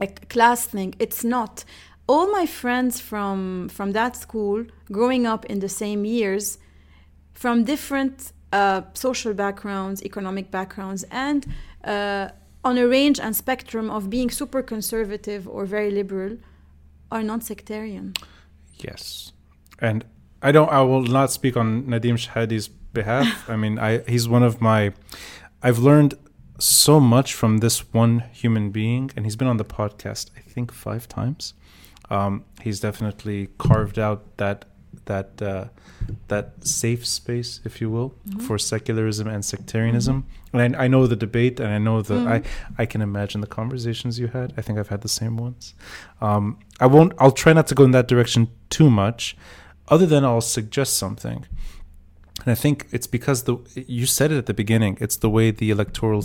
a class thing. It's not all my friends from from that school growing up in the same years from different uh, social backgrounds economic backgrounds and uh, on a range and spectrum of being super conservative or very liberal are non-sectarian Yes, and I don't. I will not speak on Nadim Shehadi's behalf. I mean, I he's one of my. I've learned so much from this one human being, and he's been on the podcast I think five times. Um, he's definitely carved out that that uh, that safe space, if you will, for secularism and sectarianism. And I, I know the debate, and I know the I I can imagine the conversations you had. I think I've had the same ones. Um, I won't. I'll try not to go in that direction too much, other than I'll suggest something. And I think it's because the you said it at the beginning. It's the way the electoral,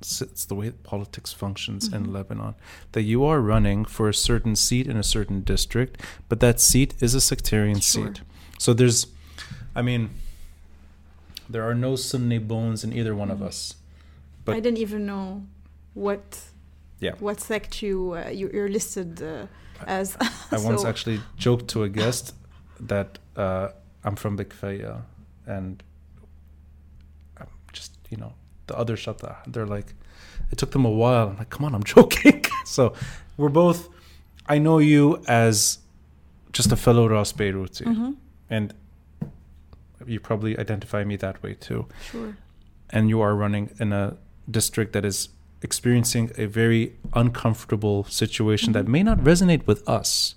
it's the way politics functions in Lebanon. That you are running for a certain seat in a certain district, but that seat is a sectarian Sure. seat. So there's, I mean, there are no Sunni bones in either one of us. But- i didn't even know what Yeah. what sect you, uh, you you're listed uh, as I once So- actually joked to a guest that uh, I'm from Bikfaya and just, you know, the other Chatah. They're like, it took them a while. I'm like, come on, I'm joking. so we're both, I know you as just a fellow Ras Beiruti. Mhm. And you probably identify me that way too. sure And you are running in a district that is experiencing a very uncomfortable situation that may not resonate with us,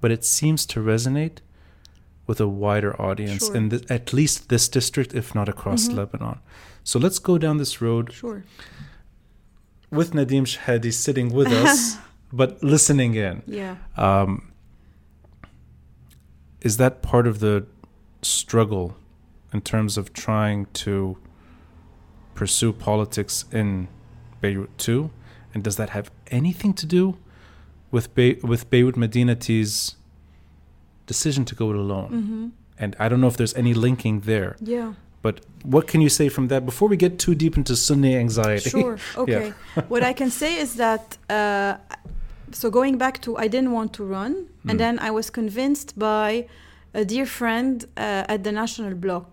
but it seems to resonate with a wider audience Sure. in th- at least this district, if not across Mhm. Lebanon. So let's go down this road sure with Nadim Shehadi sitting with us, but listening in. yeah Um, is that part of the struggle in terms of trying to pursue politics in Beirut too? And does that have anything to do with Be- with Beirut Madinati's decision to go it alone? hmm And I don't know if there's any linking there. yeah But what can you say from that before we get too deep into Sunni anxiety? Sure. Okay. what I can say is that uh, so going back to I didn't want to run, Mm. and then I was convinced by a dear friend uh, at the National Bloc,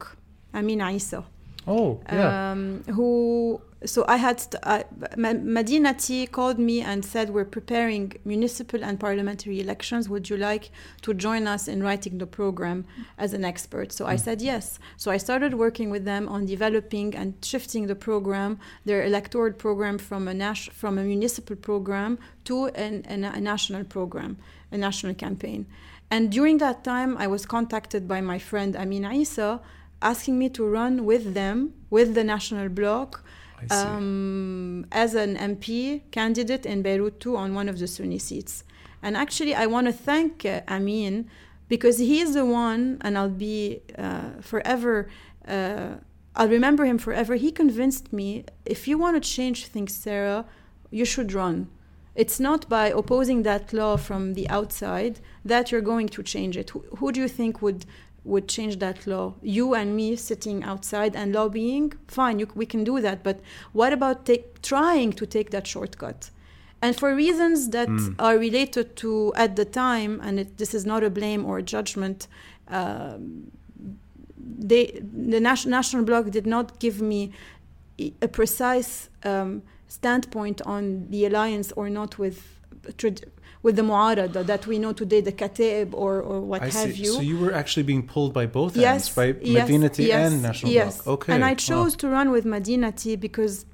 Amin Isa. Oh, yeah. um, who so I had I, Madinati called me and said we're preparing municipal and parliamentary elections. Would you like to join us in writing the program as an expert? So I said yes. So I started working with them on developing and shifting the program, their electoral program from a nas- from a municipal program to an, an, a national program, a national campaign. And during that time, I was contacted by my friend Amin Isa asking me to run with them, with the National Bloc, um, as an MP candidate in Beirut too on one of the Sunni seats. And actually, I want to thank uh, Amin because he is the one, and I'll be uh, forever. Uh, I'll remember him forever. He convinced me if you want to change things, Sarah, you should run. It's not by opposing that law from the outside that you're going to change it. Who, who do you think would would change that law? You and me sitting outside and lobbying, fine, you, we can do that. But what about take, trying to take that shortcut? And for reasons that Mm. are related to at the time, and it, this is not a blame or a judgment, um, they the Nas- national bloc did not give me a precise um, standpoint on the alliance or not with trad- with the mu'arada that we know today, the kataib or, or what I have see. you. So you were actually being pulled by both ends, yes, by yes, Madinati yes, and National yes. Bloc. Okay. And I wow. chose to run with Madinati because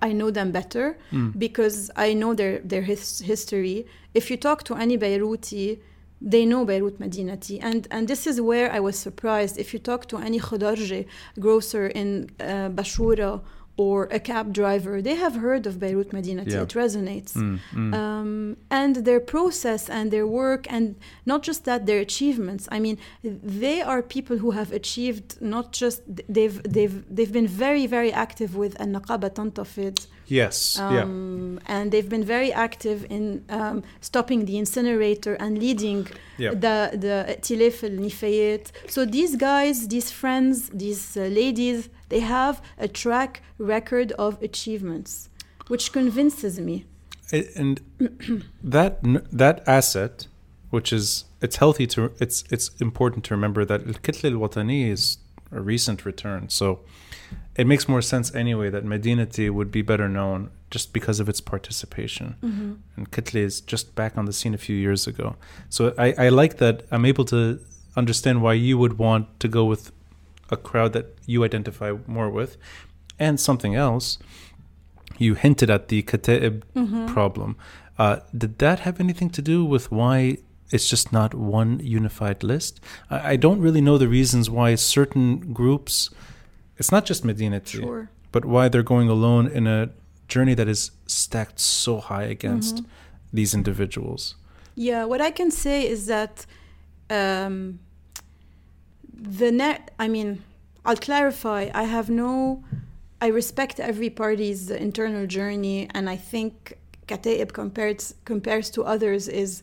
I know them better, Mm. because I know their, their his, history. If you talk to any Beiruti, they know Beirut Madinati. And, and this is where I was surprised. If you talk to any Khadarji grocer in uh, Bashura or a cab driver, they have heard of Beirut Madinati. Yeah. It resonates. Mm, mm. Um, and their process and their work, and not just that, their achievements. I mean, they are people who have achieved not just they've they've they've been very very active with Al Naqaba Tantafid, yes. yeah. um, and they've been very active in um, stopping the incinerator and leading Yeah. the the Tilef al Nifayet. So these guys, these friends, these uh, ladies, they have a track record of achievements, which convinces me. And that that asset, which is it's healthy to it's it's important to remember that Al Kitl Al Watani is a recent return. So it makes more sense anyway that Madinati would be better known just because of its participation. Mm-hmm. And Kitli is just back on the scene a few years ago. So I, I like that I'm able to understand why you would want to go with a crowd that you identify more with. And something else, you hinted at the Kataib problem. Uh, did that have anything to do with why it's just not one unified list? I, I don't really know the reasons why certain groups, it's not just Madinati, Sure. but why they're going alone in a journey that is stacked so high against Mm-hmm. these individuals. Yeah, what I can say is that um, the net. I mean, I'll clarify. I have no. I respect every party's internal journey, and I think Kataib compares compares to others is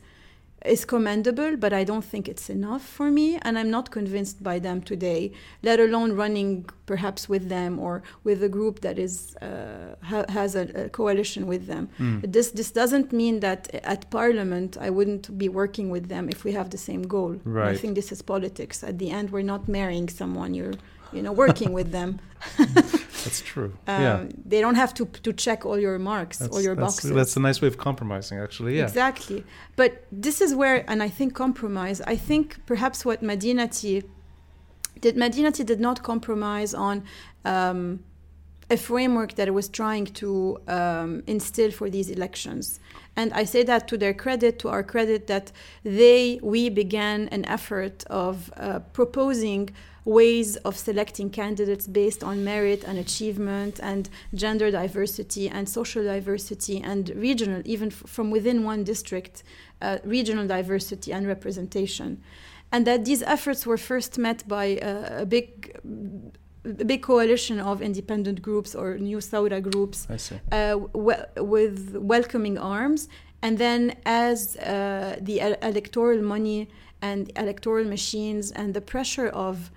is commendable, but I don't think it's enough for me, and I'm not convinced by them today. Let alone running perhaps with them or with a group that is uh, ha- has a, a coalition with them. Mm. This this doesn't mean that at Parliament I wouldn't be working with them if we have the same goal. I think this is politics. At the end, we're not marrying someone. You're you know working with them. That's true. Um, yeah. They don't have to to check all your marks, That's, all your that's, boxes. that's a nice way of compromising, actually. Yeah. Exactly. But this is where, and I think compromise, I think perhaps what Madinati did, Madinati did not compromise on um, a framework that it was trying to um, instill for these elections. And I say that to their credit, to our credit, that they, we began an effort of uh, proposing ways of selecting candidates based on merit and achievement and gender diversity and social diversity and regional, even f- from within one district, uh, regional diversity and representation. And that these efforts were first met by uh, a big a big coalition of independent groups or new Saura groups uh, with welcoming arms. And then, as uh, the electoral money and electoral machines and the pressure of,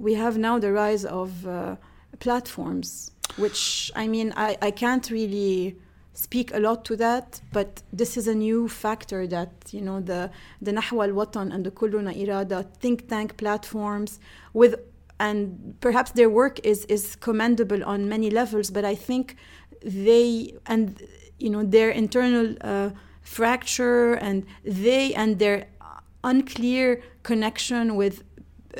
we have now the rise of uh, platforms, which I mean, I, I can't really speak a lot to that, but this is a new factor that, you know, the, the Nahwa al Watan and the Kulluna Irada think tank platforms with and perhaps their work is is commendable on many levels but i think they and you know their internal uh, fracture and they and their unclear connection with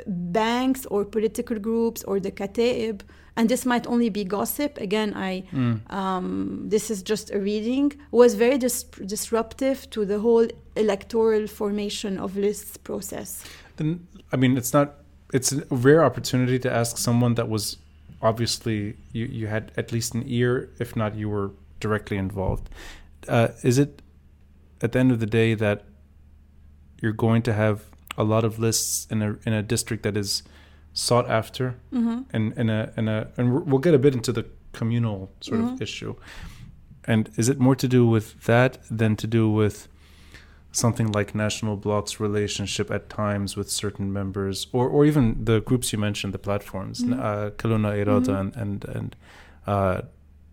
banks or political groups or the kataib and this might only be gossip. Again i mm. um, this is just a reading. Was very dis- disruptive to the whole electoral formation of lists process. Then i mean it's not it's a rare opportunity to ask someone that was obviously you, you had at least an ear if not you were directly involved. Uh, is it at the end of the day that you're going to have a lot of lists in a in a district that is sought after mm-hmm. and in a in a and we'll get a bit into the communal sort mm-hmm. of issue and is it more to do with that than to do with something like national bloc's relationship at times with certain members or or even the groups you mentioned the platforms mm-hmm. uh, Kulluna Irada mm-hmm. and and and uh,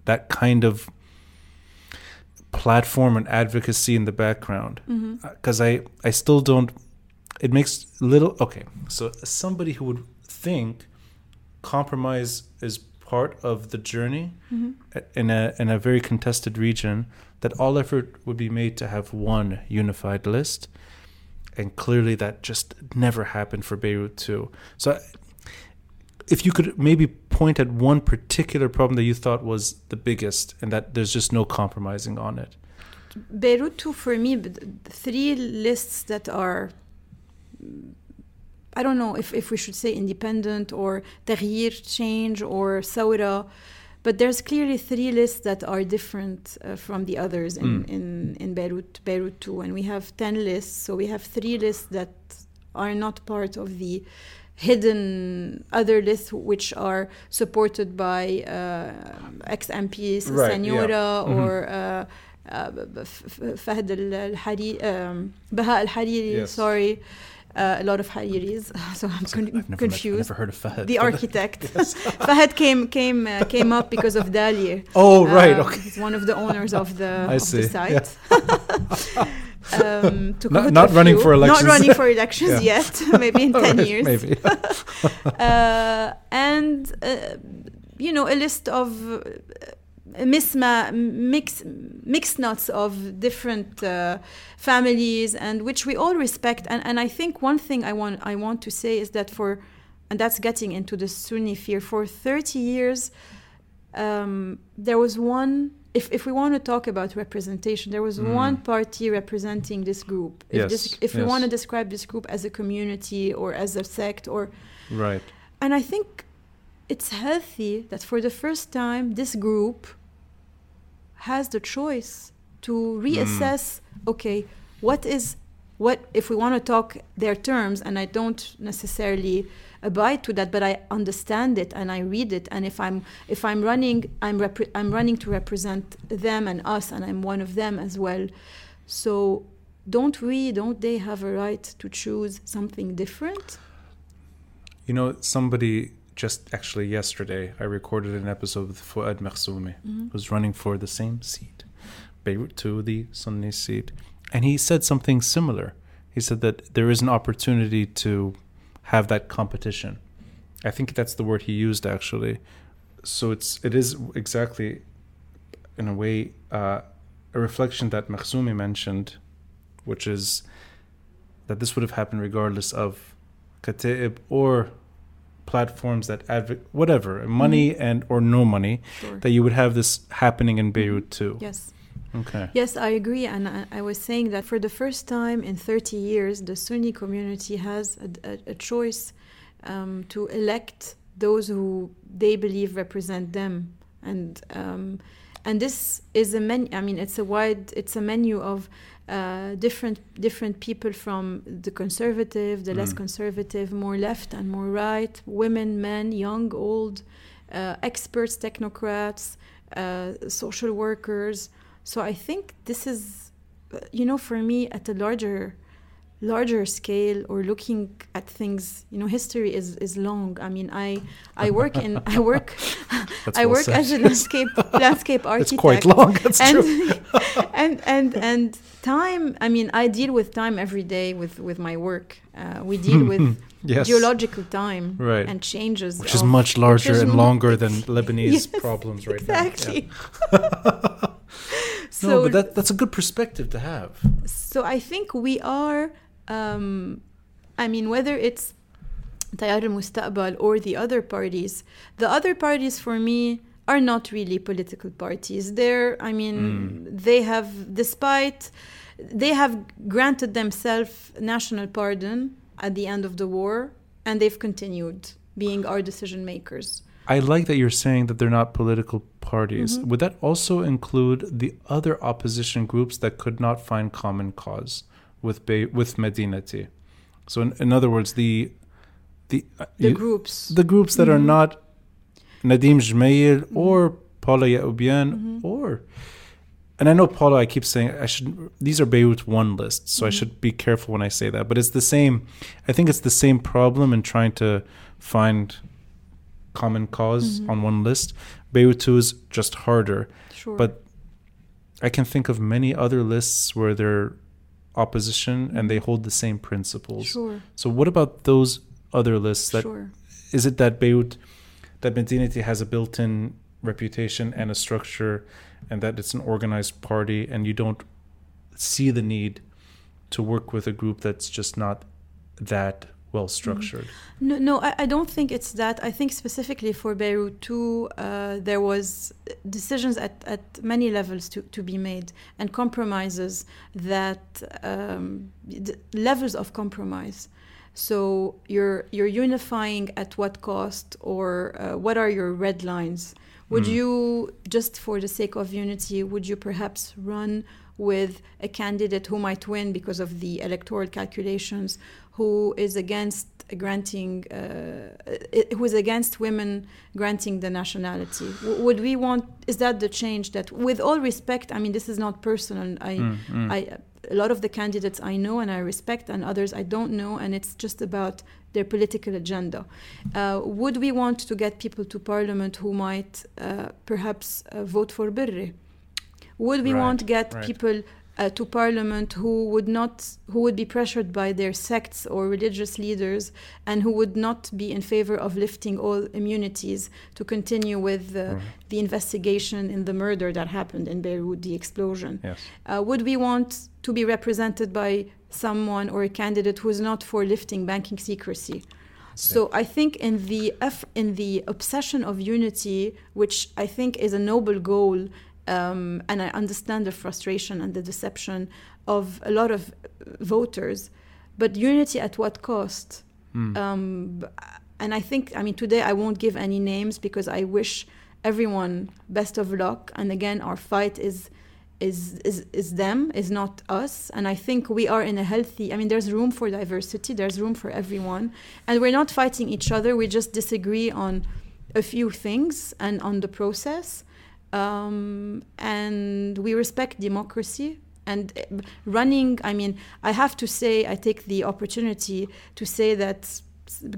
that kind of platform and advocacy in the background because mm-hmm. uh, I I still don't it makes little okay so somebody who would think compromise is part of the journey mm-hmm. in a in a very contested region that all effort would be made to have one unified list. And clearly that just never happened for Beirut too. So if you could maybe point at one particular problem that you thought was the biggest and that there's just no compromising on it. Beirut too for me three lists that are I don't know if, if we should say independent or Tahrir change or Saura, but there's clearly three lists that are different uh, from the others in, mm. in, in Beirut, Beirut too. And we have 10 lists, so we have three lists that are not part of the hidden other lists which are supported by uh, ex MPs, right, Siniora yeah. mm-hmm. or uh, uh, Fahd al-Hariri, um, Baha al-Hariri, yes. sorry uh, a lot of Hariris, so I'm con- never confused. Met, never heard of Fahad. The architect. Fahad came came uh, came up because of Dalieh. Oh right, um, okay. He's one of the owners of the, I of see. the site. Yeah. um, not, not running for elections. Not running for elections yet. maybe in ten right, years. Maybe. uh, and uh, you know a list of misma mix mixed nuts of different uh, families and which we all respect and and I think one thing I want I want to say is that for and that's getting into the Sunni fear for 30 years um, there was one if, if we want to talk about representation there was mm. one party representing this group if, yes, this, if yes. we want to describe this group as a community or as a sect or right and I think it's healthy that for the first time this group has the choice to reassess mm. okay what is what if we want to talk their terms and i don't necessarily abide to that but i understand it and i read it and if i'm if i'm running i'm repre- i'm running to represent them and us and i'm one of them as well so don't we don't they have a right to choose something different you know somebody just actually yesterday, I recorded an episode with Fuad Makhzoumi, mm-hmm. who's running for the same seat, Beirut 2, the Sunni seat. And he said something similar. He said that there is an opportunity to have that competition. I think that's the word he used actually. So it's it is exactly, in a way, uh, a reflection that Makhzoumi mentioned, which is that this would have happened regardless of Kataib or platforms that advocate whatever money mm-hmm. and or no money sure. that you would have this happening in Beirut mm-hmm. too. Yes. Okay. Yes, I agree, and I, I, was saying that for the first time in 30 years, the Sunni community has a, a, a choice um, to elect those who they believe represent them, and um, and this is a menu. I mean, it's a wide, it's a menu of uh, different different people from the conservative, the mm. less conservative, more left and more right, women, men, young, old, uh, experts, technocrats, uh, social workers. So I think this is, uh, you know, for me at a larger larger scale or looking at things you know history is is long i mean i i work in i work i well work said. as a landscape landscape architect It's quite long. That's and, true. and and and time i mean i deal with time every day with with my work uh, we deal with Yes. geological time Right. and changes Which is much larger is and longer than Lebanese Yes, problems right exactly now. Yeah. so no, but that, that's a good perspective to have. so I think we are. Um, I mean, whether it's Tayar al-Mustaqbal or the other parties, the other parties for me are not really political parties. They're, I mean, they have, despite, they have granted themselves national pardon at the end of the war, and they've continued being our decision makers. I like that you're saying that they're not political parties. Mm-hmm. Would that also include the other opposition groups that could not find common cause with Bay, with Madinati? So, in, in other words, the the uh, The you- groups. the groups that are Mhm. not Nadim Jmail Mm-hmm. or Paula Yacoubian or and I know Paula I keep saying I should these are Beirut one lists so I Mm-hmm. should be careful when I say that but it's the same I think it's the same problem in trying to find common because Mm-hmm. on one list Beirut 2 is just harder Sure. but I can think of many other lists where they're opposition and they hold the same principles sure. so what about those other lists that sure. is it that Beirut, that Madinati has a built-in reputation and a structure, and that it's an organized party, and you don't see the need to work with a group that's just not that well structured. No, no, I, I don't think it's that. I think specifically for Beirut too, uh, there was decisions at, at many levels to, to be made and compromises that um, d- levels of compromise. So you're you're unifying at what cost, or uh, what are your red lines? Would Mm. you just for the sake of unity, would you perhaps run with a candidate who might win because of the electoral calculations, who is against granting, uh, who is against women granting the nationality? Would we want? Is that the change that, with all respect, I mean, this is not personal. I, Mm, mm. I, a lot of the candidates I know and I respect, and others I don't know, and it's just about their political agenda. Uh, would we want to get people to parliament who might uh, perhaps uh, vote for Berri? Would we Right, want to get right. people uh, to parliament who would not, who would be pressured by their sects or religious leaders, and who would not be in favor of lifting all immunities to continue with uh, Right. the investigation in the murder that happened in Beirut, the explosion? Yes. Uh, would we want to be represented by someone or a candidate who is not for lifting banking secrecy? So I think in the in the obsession of unity, which I think is a noble goal, um, and I understand the frustration and the deception of a lot of voters, but unity at what cost? Mm. Um, and I think, I mean, today I won't give any names because I wish everyone best of luck. And again, our fight is is is is them, is not us. And I think we are in a healthy. I mean, there's room for diversity. There's room for everyone, and we're not fighting each other. We just disagree on a few things and on the process. Um, and we respect democracy and uh, running i mean i have to say i take the opportunity to say that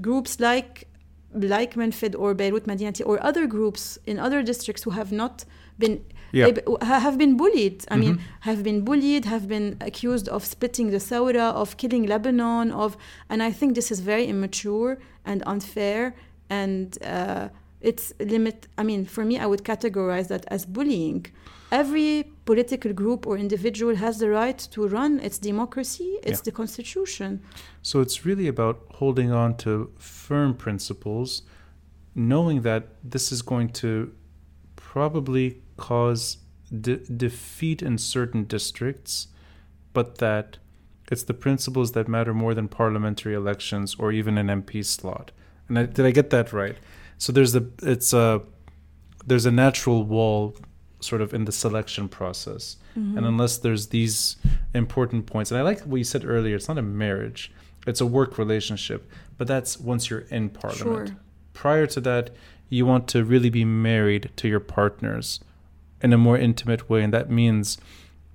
groups like like Menfid or Beirut Madinati or other groups in other districts who have not been Yeah. have been bullied i mean Mhm. have been bullied have been accused of splitting the Sawra of killing Lebanon of and I think this is very immature and unfair and uh, it's limit i mean for me i would categorize that as bullying every political group or individual has the right to run its democracy it's Yeah. the constitution So it's really about holding on to firm principles, knowing that this is going to probably cause de- defeat in certain districts, but that it's the principles that matter more than parliamentary elections or even an MP slot. And I, did I get that right? So there's a it's a there's a natural wall sort of in the selection process. Mm-hmm. And unless there's these important points, and I like what you said earlier, it's not a marriage, it's a work relationship, but that's once you're in parliament. Sure. Prior to that, you want to really be married to your partners in a more intimate way, and that means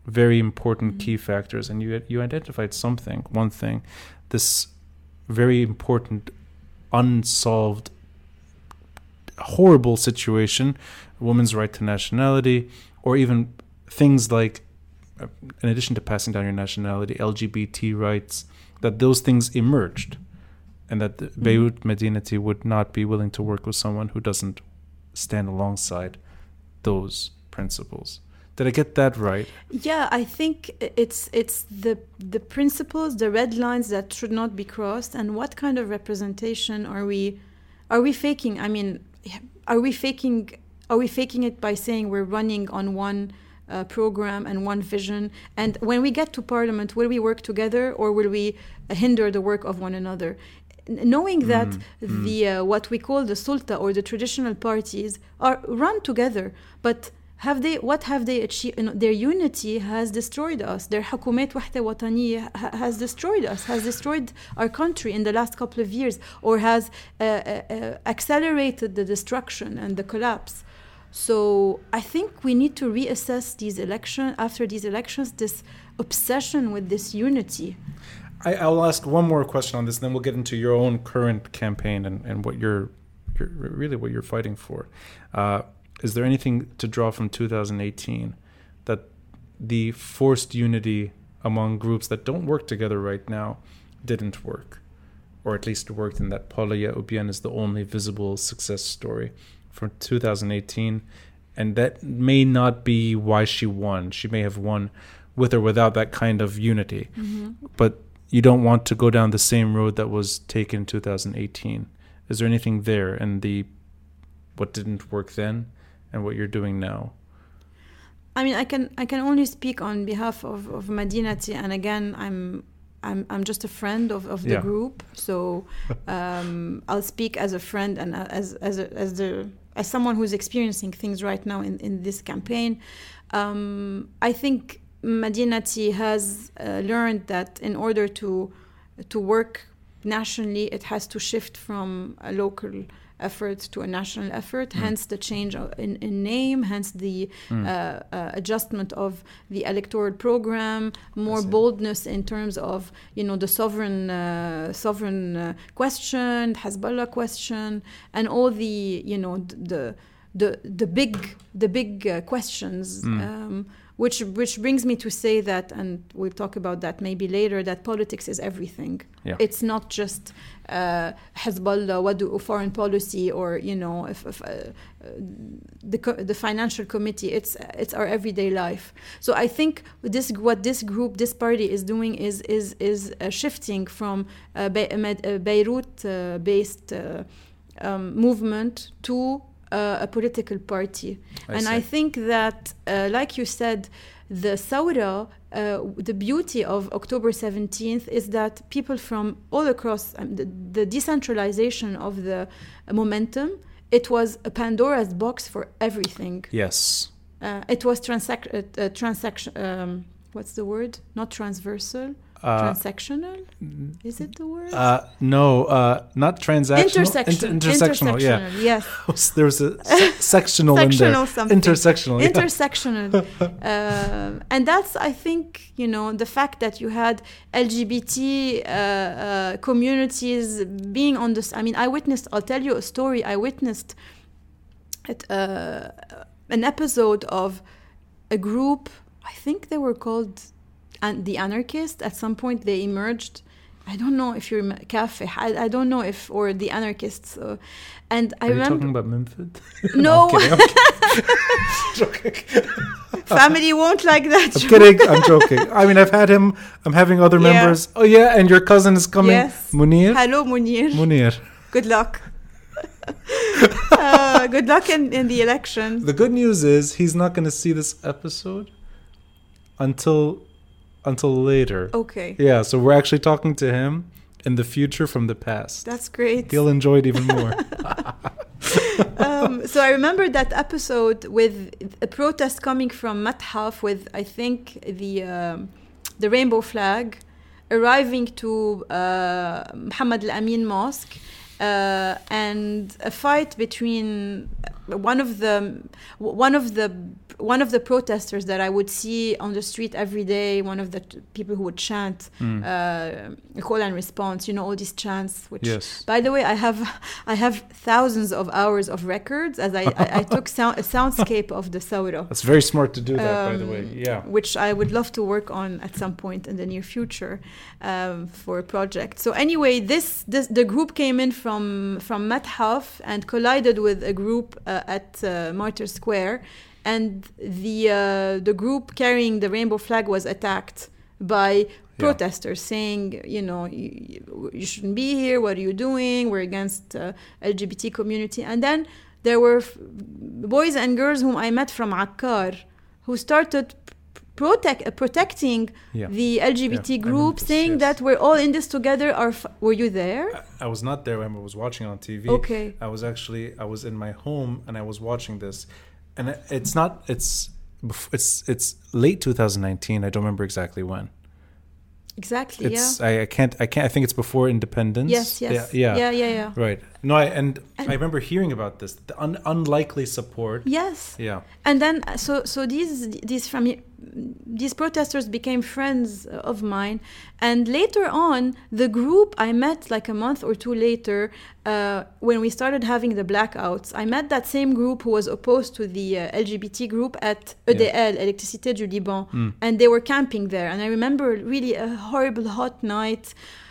very important Mhm. key factors, and you you identified something, one thing, this very important unsolved horrible situation, women's right to nationality, or even things like, uh, in addition to passing down your nationality, LGBT rights, that those things emerged, and that the Beirut Madinati would not be willing to work with someone who doesn't stand alongside those principles. Did I get that right? Yeah, I think it's it's the the principles, the red lines that should not be crossed, and what kind of representation are we are we faking? I mean, are we faking are we faking it by saying we're running on one uh, program and one vision? And when we get to parliament, will we work together or will we uh, hinder the work of one another? Knowing that Mm, mm. the uh, what we call the sulta or the traditional parties are run together, but have they what have they achieved you know, their unity has destroyed us their حكومات وحدة وطنية ha- has destroyed us has destroyed our country in the last couple of years or has uh, uh, uh, accelerated the destruction and the collapse so i think we need to reassess these elections after these elections this obsession with this unity I, I'll ask one more question on this, and then we'll get into your own current campaign and, and what you're, you're really what you're fighting for. Uh, is there anything to draw from 2018 that the forced unity among groups that don't work together right now didn't work, or at least worked in that Paula Yacoubian is the only visible success story from 2018, and that may not be why she won. She may have won with or without that kind of unity. Mm-hmm. But you don't want to go down the same road that was taken in 2018. Is there anything there in the what didn't work then and what you're doing now? I mean, I can I can only speak on behalf of, of Madinati, and again, I'm I'm I'm just a friend of, of the Yeah. group, so um, I'll speak as a friend and as as a, as the as someone who's experiencing things right now in, in this campaign. Um, I think Madinati has uh, learned that in order to to work nationally, it has to shift from a local effort to a national effort. Mm. Hence the change in, in name. Hence the Mm. uh, uh, adjustment of the electoral program, more boldness in terms of you know the sovereign uh, sovereign uh, question, Hezbollah question, and all the you know the the the big the big uh, questions. Mm. Um, which which brings me to say that, and we'll talk about that maybe later. That politics is everything. Yeah. It's not just uh, Hezbollah, what do foreign policy, or you know, if, if, uh, the co- the financial committee. It's it's our everyday life. So I think this what this group, this party is doing is is is uh, shifting from uh, Be- uh, Beirut uh, based uh, um, movement to a political party. and I think that, uh, like you said, the Saura, uh, the beauty of October 17th is that people from all across um, the, the decentralization of the momentum, it was a Pandora's box for everything. yes. Uh, it was transac- uh, uh, transaction. Um, what's the word? Not transversal. Uh, Transactional. Is it the word? uh, no, uh, not transactional. Intersection. Inter- intersectional. Yeah. Yes. there was a se- sectional in there. Something. Intersectional. yeah. intersectional uh, and that's i think you know the fact that you had lgbt uh, uh, communities being on this i mean i witnessed i'll tell you a story i witnessed at, uh, an episode of a group i think they were called an- the anarchist at some point they emerged I don't know if you're Kafeh. I, I don't know if or the anarchists. Uh, and I Are you remember talking about Memphis? no I'm kidding. I'm family won't like that. I'm kidding. I'm joking. I mean, I've had him. I'm having other Yeah. members. Oh yeah, and your cousin is coming. Yes. Munir. Hello, Munir. Munir. Good luck. uh, good luck in, in the election. The good news is he's not going to see this episode until until later. Okay, Yeah, so we're actually talking to him in the future from the past. that's great. He'll enjoy it even more. um, so I remember that episode with a protest coming from Mathaf with I think the um, the rainbow flag arriving to uh, Muhammad Al Amin Mosque uh, and a fight between one of the one of the one of the protesters that I would see on the street every day. One of the t- people who would chant Mm. uh, call and response. You know all these chants. Which, Yes. by the way, I have I have thousands of hours of records as I I, I took sound, a soundscape of the Saura. That's very smart to do that, by the way. Um, Yeah. which I would love to work on at some point in the near future um, for a project. So anyway, this, this the group came in from from Mathaf and collided with a group uh, at uh, Martyr Square, and the uh, the group carrying the rainbow flag was attacked by protesters saying you know you, you shouldn't be here. What are you doing? We're against uh, lgbt community. And then there were boys and girls whom i met from akkar who started protect, uh, protecting Yeah. the lgbt Yeah, group this, saying yes. that we're all in this together are f- were you there I, I was not there. I was watching on TV. okay I was actually I was in my home and I was watching this, and it's not it's it's it's late 2019. I don't remember exactly when. exactly It's yeah I, I can't I can't I think it's before independence. yes yes Yeah. yeah yeah. yeah yeah Right. No, I and, And- I remember hearing about this. The un, unlikely support. yes Yeah. and then uh, so so these these from these protesters became friends of mine and later on the group i met like a month or two later uh, when we started having the blackouts i met that same group who was opposed to the uh, lgbt group at edl electricité du liban Mm. and they were camping there and i remember really a horrible hot night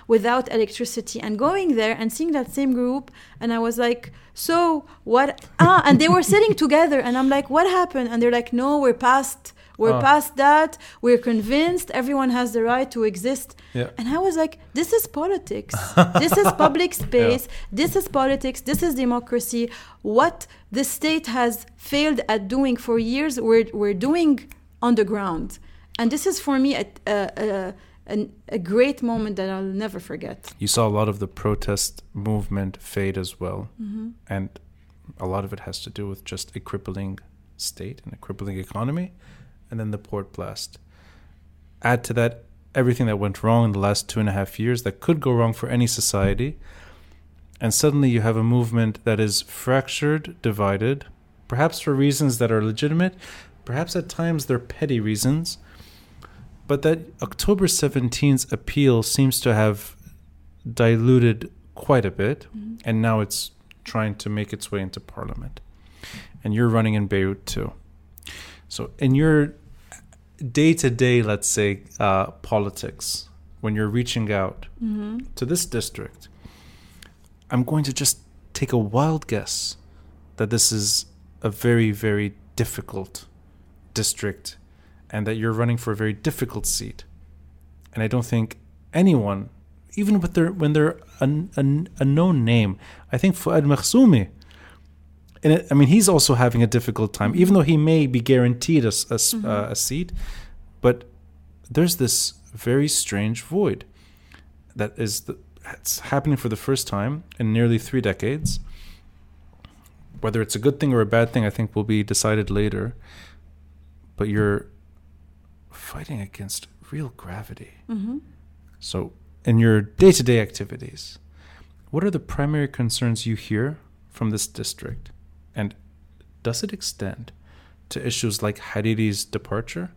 without electricity and going there and seeing that same group. And i was like so what? Ah and they were sitting together. And i'm like what happened? And they're like no we're past we're Ah. past that. We're convinced everyone has the right to exist. Yeah. and i was like this is politics. This is public space. This is politics. This is democracy. What the state has failed at doing for years we're, we're doing on the ground. And this is for me a, a, a, an, a great moment that i'll never forget You saw a lot of the protest movement fade as well, Mm-hmm. and a lot of it has to do with just a crippling state and a crippling economy, and then the port blast. Add to that everything that went wrong in the last two and a half years that could go wrong for any society, and suddenly you have a movement that is fractured, divided, perhaps for reasons that are legitimate, perhaps at times they're petty reasons. But that October 17's appeal seems to have diluted quite a bit, and now it's trying to make its way into parliament. And you're running in Beirut 2. So, in your day to day, let's say, uh, politics, when you're reaching out Mm-hmm. to this district, I'm going to just take a wild guess that this is a very, very difficult district and that you're running for a very difficult seat. And I don't think anyone, even with their when they're a, a, a known name, I think Fuad and it, I mean he's also having a difficult time, even though he may be guaranteed a, a s- uh, a seat, but there's this very strange void that is the, it's happening for the first time in nearly three decades. Whether it's a good thing or a bad thing, I think will be decided later. But you're fighting against real gravity. Mm-hmm. So, in your day to day activities, what are the primary concerns you hear from this district? And does it extend to issues like Hariri's departure?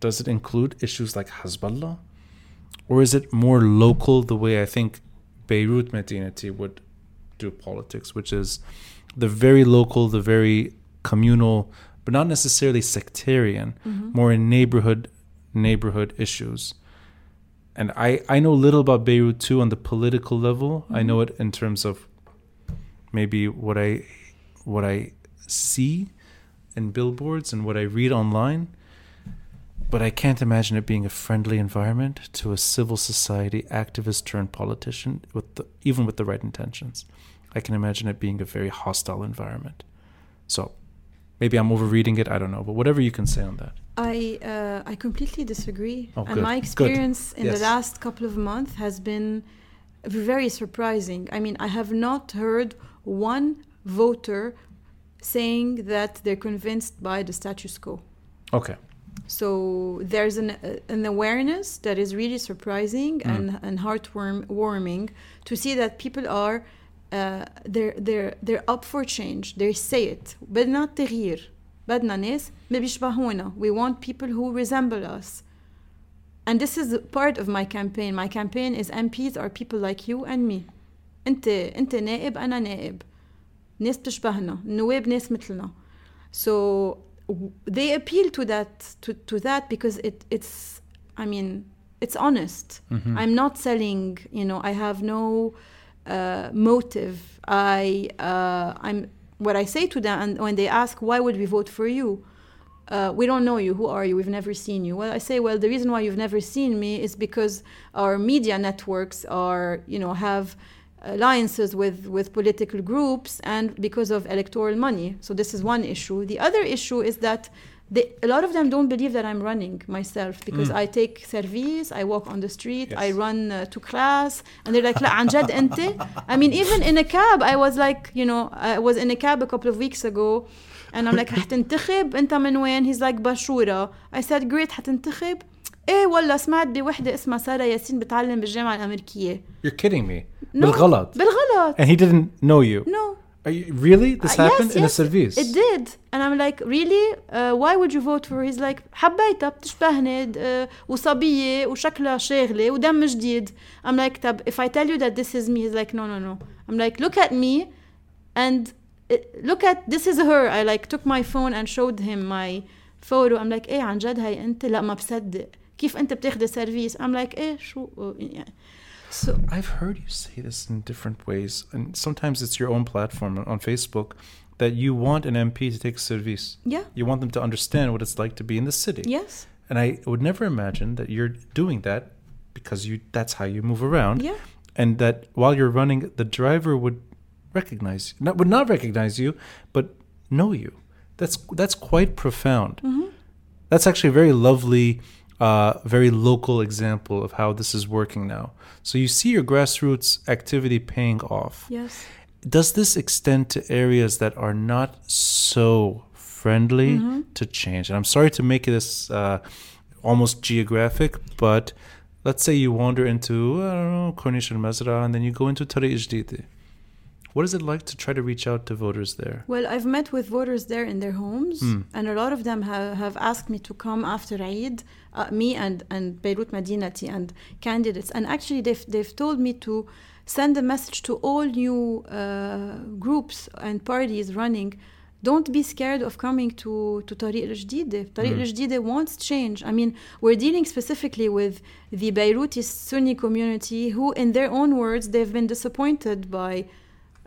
Does it include issues like Hezbollah? Or is it more local, the way I think Beirut Madinati would do politics, which is the very local, the very communal, but not necessarily sectarian, Mm-hmm. more in neighborhood neighborhood issues. And I, I know little about Beirut 2 on the political level. I know it in terms of maybe what I what I see in billboards and what I read online. But I can't imagine it being a friendly environment to a civil society activist turned politician with the, even with the right intentions. I can imagine it being a very hostile environment. So maybe I'm overreading it. I don't know, but whatever you can say on that. I uh, I completely disagree. Oh, and good. my Good. experience in Yes. the last couple of months has been very surprising. I mean, I have not heard one voter saying that they're convinced by the status quo. Okay. So there's an uh, an awareness that is really surprising Mm. and and heartwarm warming to see that people are uh, they're they're they're up for change they say it بدنا التغيير بدنا ناس ما بيشبهونا we want people who resemble us and this is part of my campaign my campaign is MPs are people like you and me انت انت نائب انا نائب ناس بتشبهنا النواب ناس مثلنا so they appeal to that to, to that because it it's i mean it's honest Mhm. i'm not selling you know i have no uh, motive i uh, i'm what i say to them and when they ask why would we vote for you uh, we don't know you. Who are you? We've never seen you. Well, I say, well, the reason why you've never seen me is because our media networks are, you know, have alliances with with political groups and because of electoral money. So this is one issue. The other issue is that they, a lot of them don't believe that I'm running myself because Mm. I take service, I walk on the street, I Yes. run uh, to class, and they're like, لا عن جد أنت? I mean, even in a cab, I was like, you know, I was in a cab a couple of weeks ago, and I'm like, حتنتخب؟ أنت من وين? He's like, بشورة. I said, great, حتنتخب؟ ايه والله سمعت بوحدة اسمها سارة ياسين بتعلم بالجامعة الأمريكية. You're kidding me. No. بالغلط. بالغلط. And he didn't know you. No. Are you really? This Uh, happened yes, in a yes, service. It did. And I'm like, really? Uh, why would you vote for her? He's like, حبيتها بتشبهني uh, وصبية وشكلها شاغلة ودم جديد. I'm like, طب if I tell you that this is me, he's like, no, no, no. I'm like, look at me and uh, look at, this is her. I like took my phone and showed him my photo. I'm like, ايه عن جد هاي انت؟ لا ما بصدق. كيف انت بتاخدي سيرفيس؟ I'm like, ايه شو يعني. so I've heard you say this in different ways, and sometimes it's your own platform on Facebook that you want an MP to take service. yeah, You want them to understand what it's like to be in the city. yes, And I would never imagine that you're doing that because you that's how you move around. yeah. And that while you're running, the driver would recognize you. Not would not recognize you, but know you. That's that's quite profound. Mhm. That's actually a very lovely, uh, very local example of how this is working now. So you see your grassroots activity paying off. Yes. Does this extend to areas that are not so friendly Mhm. to change? And I'm sorry to make this uh, almost geographic, but let's say you wander into, I don't know, Cornish and Mazra, and then you go into Tariq Jdidi. What is it like to try to reach out to voters there? Well, I've met with voters there in their homes, Mm. and a lot of them have, have asked me to come after Eid, uh, me and, and Beirut Madinati and candidates. And actually, they've, they've told me to send a message to all new uh, groups and parties running. Don't be scared of coming to, to Tariq al Jdidi. Tariq Mm. al Jdidi wants change. I mean, we're dealing specifically with the Beiruti Sunni community who, in their own words, they've been disappointed by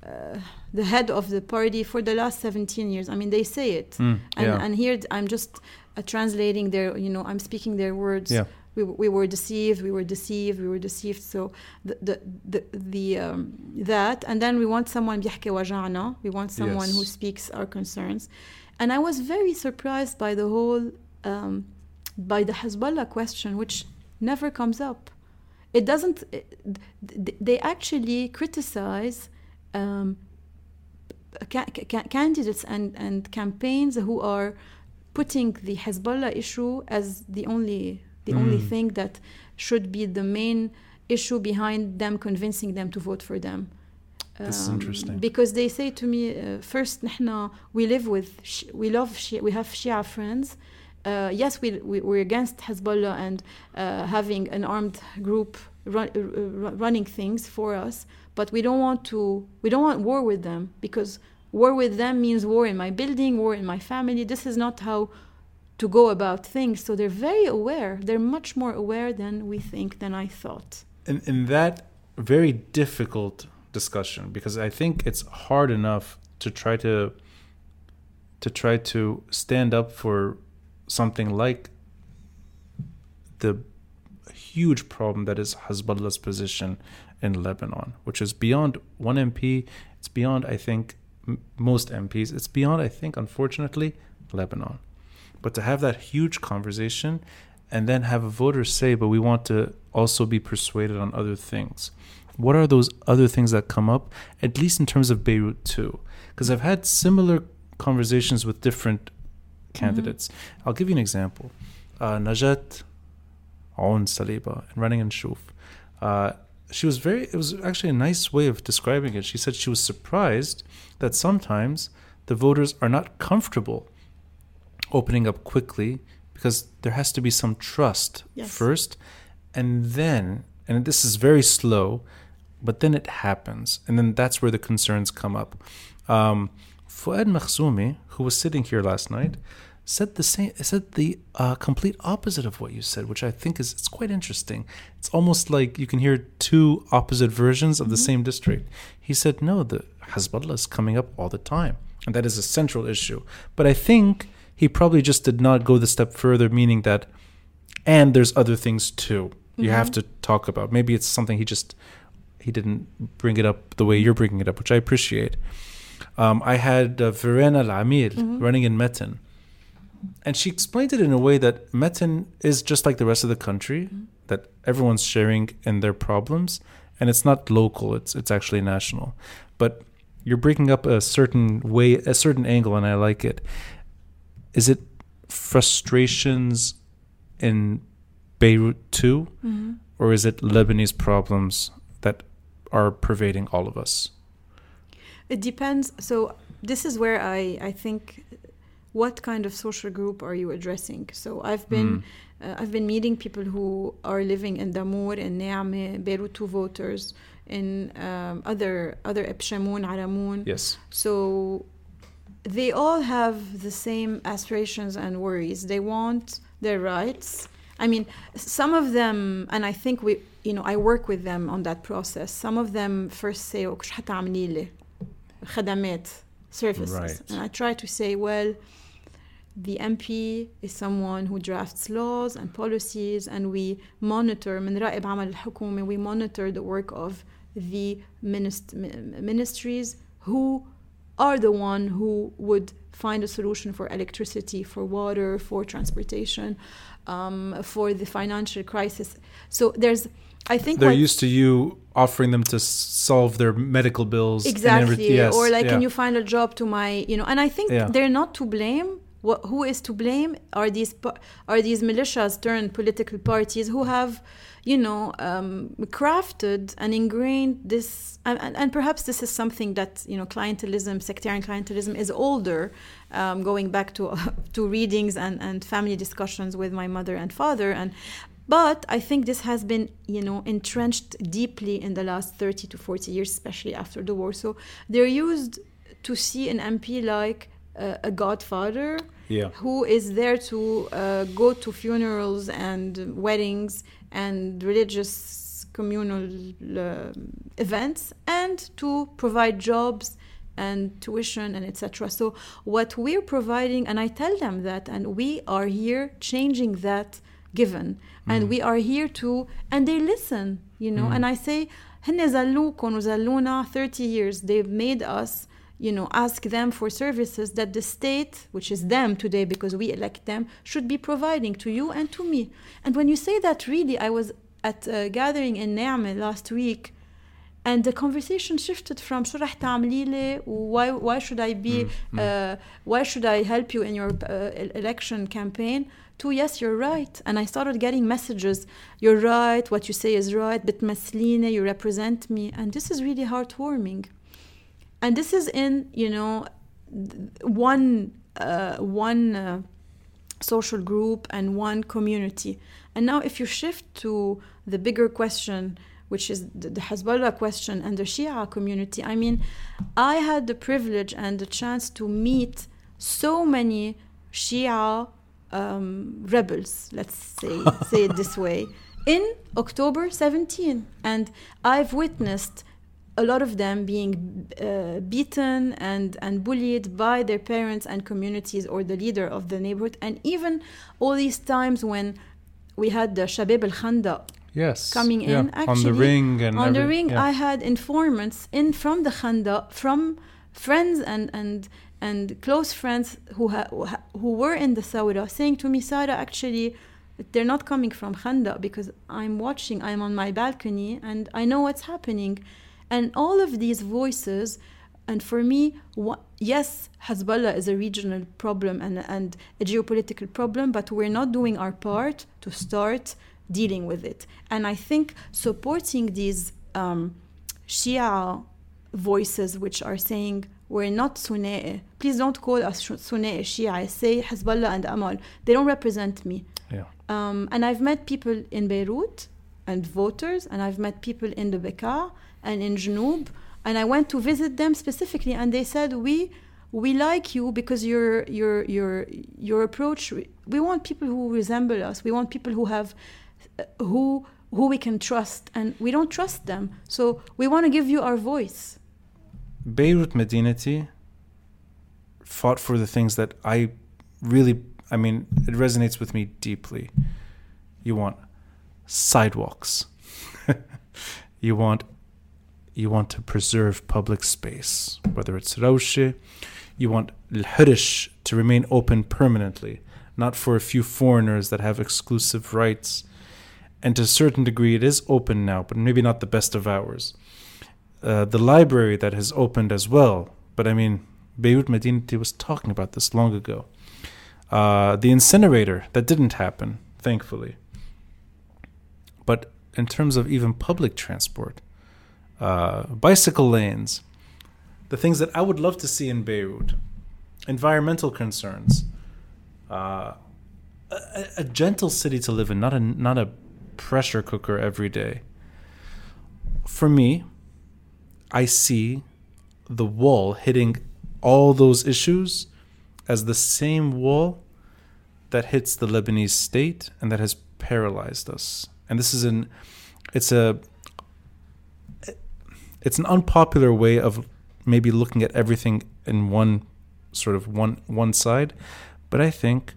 uh, the head of the party for the last 17 years. I mean, they say it. Mm, And, yeah. and here I'm just uh, translating their, you know, I'm speaking their words. Yeah. We, we were deceived, we were deceived, we were deceived. So the, the, the, the um, that, and then we want someone بيحكي وجعنا. We want someone Yes. who speaks our concerns. And I was very surprised by the whole, um, by the Hezbollah question, which never comes up. It doesn't, it, th- they actually criticize um, ca- ca- candidates and, and campaigns who are putting the Hezbollah issue as the only the only Mm. thing that should be the main issue behind them convincing them to vote for them. This is Um, interesting. because they say to me uh, first نحنا we live with Shi- we love Shia, we have Shia friends uh, yes we, we we're against Hezbollah and uh, having an armed group run, uh, uh, running things for us but we don't want to we don't want war with them because war with them means war in my building war in my family. This is not how to go about things. So they're very aware they're much more aware than we think than i thought. In, that very difficult discussion because I think it's hard enough to try to to try to stand up for something like the huge problem that is Hezbollah's position in Lebanon, which is beyond one MP. It's beyond, I think, m- most MPs. It's beyond, I think, unfortunately, Lebanon. But to have that huge conversation and then have voters say, but we want to also be persuaded on other things. What are those other things that come up, at least in terms of Beirut 2? Because I've had similar conversations with different candidates. I'll give you an example. Uh, Najat Aoun Saliba and running in Shuf. Uh, she was very it was actually a nice way of describing it she said she was surprised that sometimes the voters are not comfortable opening up quickly because there has to be some trust Yes. first and then and this is very slow but then it happens and then that's where the concerns come up um, Fuad Makhzoumi, who was sitting here last night, said the same. Said the uh, complete opposite of what you said, which I think is it's quite interesting. It's almost like you can hear two opposite versions of the same district. He said, "No, the Hezbollah is coming up all the time, and that is a central issue." But I think he probably just did not go the step further, meaning that, and there's other things too. You have to talk about. Maybe it's something he just he didn't bring it up the way you're bringing it up, which I appreciate. Um, I had uh, Verena El-Amil running in Metn, and she explained it in a way that Metn is just like the rest of the country, mm-hmm. that everyone's sharing in their problems, and it's not local; it's it's actually national. But you're breaking up a certain way, a certain angle, and I like it. Is it frustrations in Beirut too, mm-hmm. or is it Lebanese problems that are pervading all of us? It depends. So this is where I I think what kind of social group are you addressing? So I've been uh, I've been meeting people who are living in Damour, in Neame, Beirut two voters, in um, other other Ebshamoun, Aramoun. Yes. So they all have the same aspirations and worries. They want their rights. I mean, some of them, and I think we, you know, I work with them on that process. Some of them first say, "Oh, شو حتعملي لي?" خدمات, services. Right. And I try to say, well, the MP is someone who drafts laws and policies, and we monitor من راقب عمل الحكومة. We monitor the work of the minist- mi- ministries who are the one who would find a solution for electricity, for water, for transportation, um, for the financial crisis. So there's, I think, They're what- used to you offering them to s- solve their medical bills. and exactly everything. Yes, or like yeah. can you find a job to my you know and i think Yeah. they're not to blame what, who is to blame are these are these militias turned political parties who have you know um, crafted and ingrained this and, and, perhaps this is something that you know clientelism sectarian clientelism is older um, going back to to readings and, and family discussions with my mother and father and but I think this has been, you know, entrenched deeply in the last 30 to 40 years, especially after the war. So they're used to see an MP like uh, a godfather Yeah. who is there to uh, go to funerals and weddings and religious communal uh, events and to provide jobs and tuition and etc so what we're providing and i tell them that and we are here changing that given and we are here to and they listen you know and i say هن زلوكن وزلونا 30 years they've made us you know, ask them for services that the state, which is them today because we elect them, should be providing to you and to me. And when you say that, really, I was at a gathering in Neame last week. And the conversation shifted from Surah رح why why should I be mm, mm. uh, why should I help you in your uh, election campaign to yes you're right and I started getting messages you're right what you say is right But Masline, you represent me and this is really heartwarming and this is in you know one uh, one uh, social group and one community. And now if you shift to the bigger question which is the, Hezbollah question and the Shia community I mean I had the privilege and the chance to meet so many Shia um, rebels let's say say it this way in October 17 and I've witnessed a lot of them being uh, beaten and, and bullied by their parents and communities or the leader of the neighborhood. And even all these times when we had the Shabab al Khanda Yes. coming yeah. in, actually, on the ring and on the ring, yeah. I had informants in from the Khanda, from friends and, and, and close friends who, ha- who were in the Sawra saying to me, Sarah, actually, they're not coming from Khanda because I'm watching, I'm on my balcony and I know what's happening. And all of these voices, and for me, yes, Hezbollah is a regional problem and, and a geopolitical problem, but we're not doing our part to start dealing with it. And I think supporting these um, Shia voices which are saying we're not Sunni. Please don't call us Sunni Shia. Say Hezbollah and Amal. They don't represent me. Yeah. Um, and I've met people in Beirut and voters, and I've met people in the Bekaa and in Jnoub, and I went to visit them specifically, and they said we we like you because your your your your approach. We want people who resemble us. We want people who have uh, who who we can trust, and we don't trust them. So we want to give you our voice. Beirut Madinati fought for the things that I really, I mean, it resonates with me deeply. You want sidewalks. you want you want to preserve public space, whether it's Raouche, you want Al-Hirish to remain open permanently, not for a few foreigners that have exclusive rights. And to a certain degree, it is open now, but maybe not the best of hours. Uh, the library that has opened as well, but I mean, Beirut Madinati was talking about this long ago. Uh, the incinerator, that didn't happen, thankfully. But in terms of even public transport, uh, bicycle lanes, the things that I would love to see in Beirut, environmental concerns, uh, a, a, gentle city to live in, not a not a pressure cooker every day. For me, I see the wall hitting all those issues as the same wall that hits the Lebanese state and that has paralyzed us. And this is an it's a it's an unpopular way of maybe looking at everything in one sort of one one side, but I think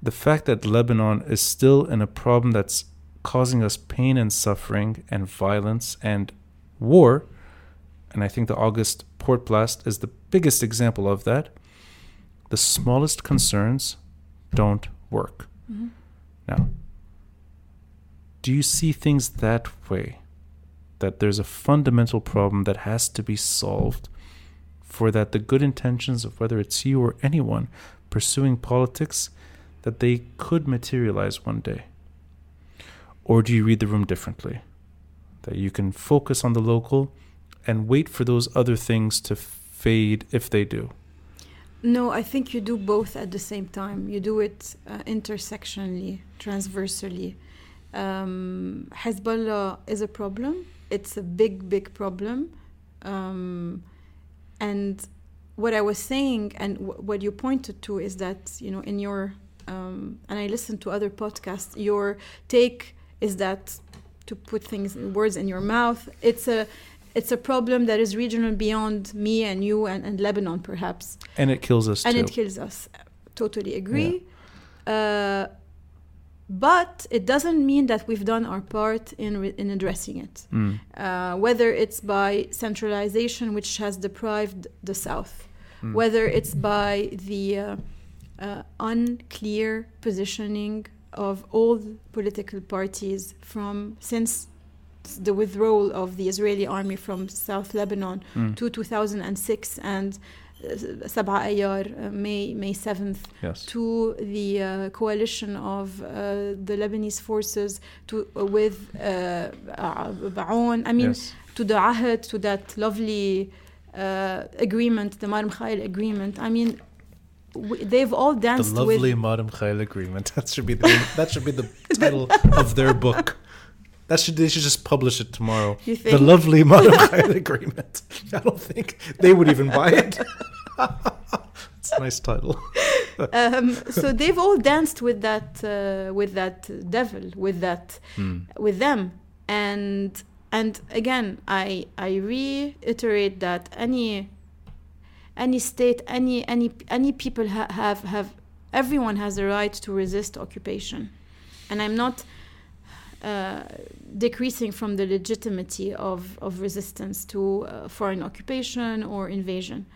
the fact that Lebanon is still in a problem that's causing us pain and suffering and violence and war, and I think the August port blast is the biggest example of that. The smallest concerns don't work. Mm-hmm. Now, do you see things that way? That there's a fundamental problem that has to be solved for that the good intentions of whether it's you or anyone pursuing politics that they could materialize one day. Or do you read the room differently? That you can focus on the local and wait for those other things to fade if they do? No i think you do both at the same time. You do it uh, intersectionally transversally. Um, hezbollah is a problem it's a big, big problem. Um, and what I was saying and w- what you pointed to is that, you know, in your, um, and I listened to other podcasts, your take is that to put things in words in your mouth, it's a, it's a problem that is regional beyond me and you and, and Lebanon, perhaps. And it kills us and too. it kills us. Totally agree. Yeah. Uh, but it doesn't mean that we've done our part in, in addressing it. Mm. Uh, whether it's by centralization, which has deprived the South, mm. whether it's by the uh, uh, unclear positioning of all political parties from since the withdrawal of the Israeli army from South Lebanon mm. to 2006 and Sab'a Ayar, uh, May May 7th, yes. to the uh, coalition of uh, the Lebanese forces to uh, with uh, Ba'oun. I mean, yes. to the Ahad, to that lovely uh, agreement, the Mar Mikhael agreement. I mean, they've all danced the lovely with Mar Mikhael agreement. That should be the that should be the title of their book. That should they should just publish it tomorrow. You think? The lovely Mordechai agreement. I don't think they would even buy it. it's a nice title. um, so they've all danced with that uh, with that devil with that mm. with them and and again I I reiterate that any any state any any any people ha- have have everyone has a right to resist occupation and I'm not uh, decreasing from the legitimacy of, of resistance to uh, foreign occupation or invasion.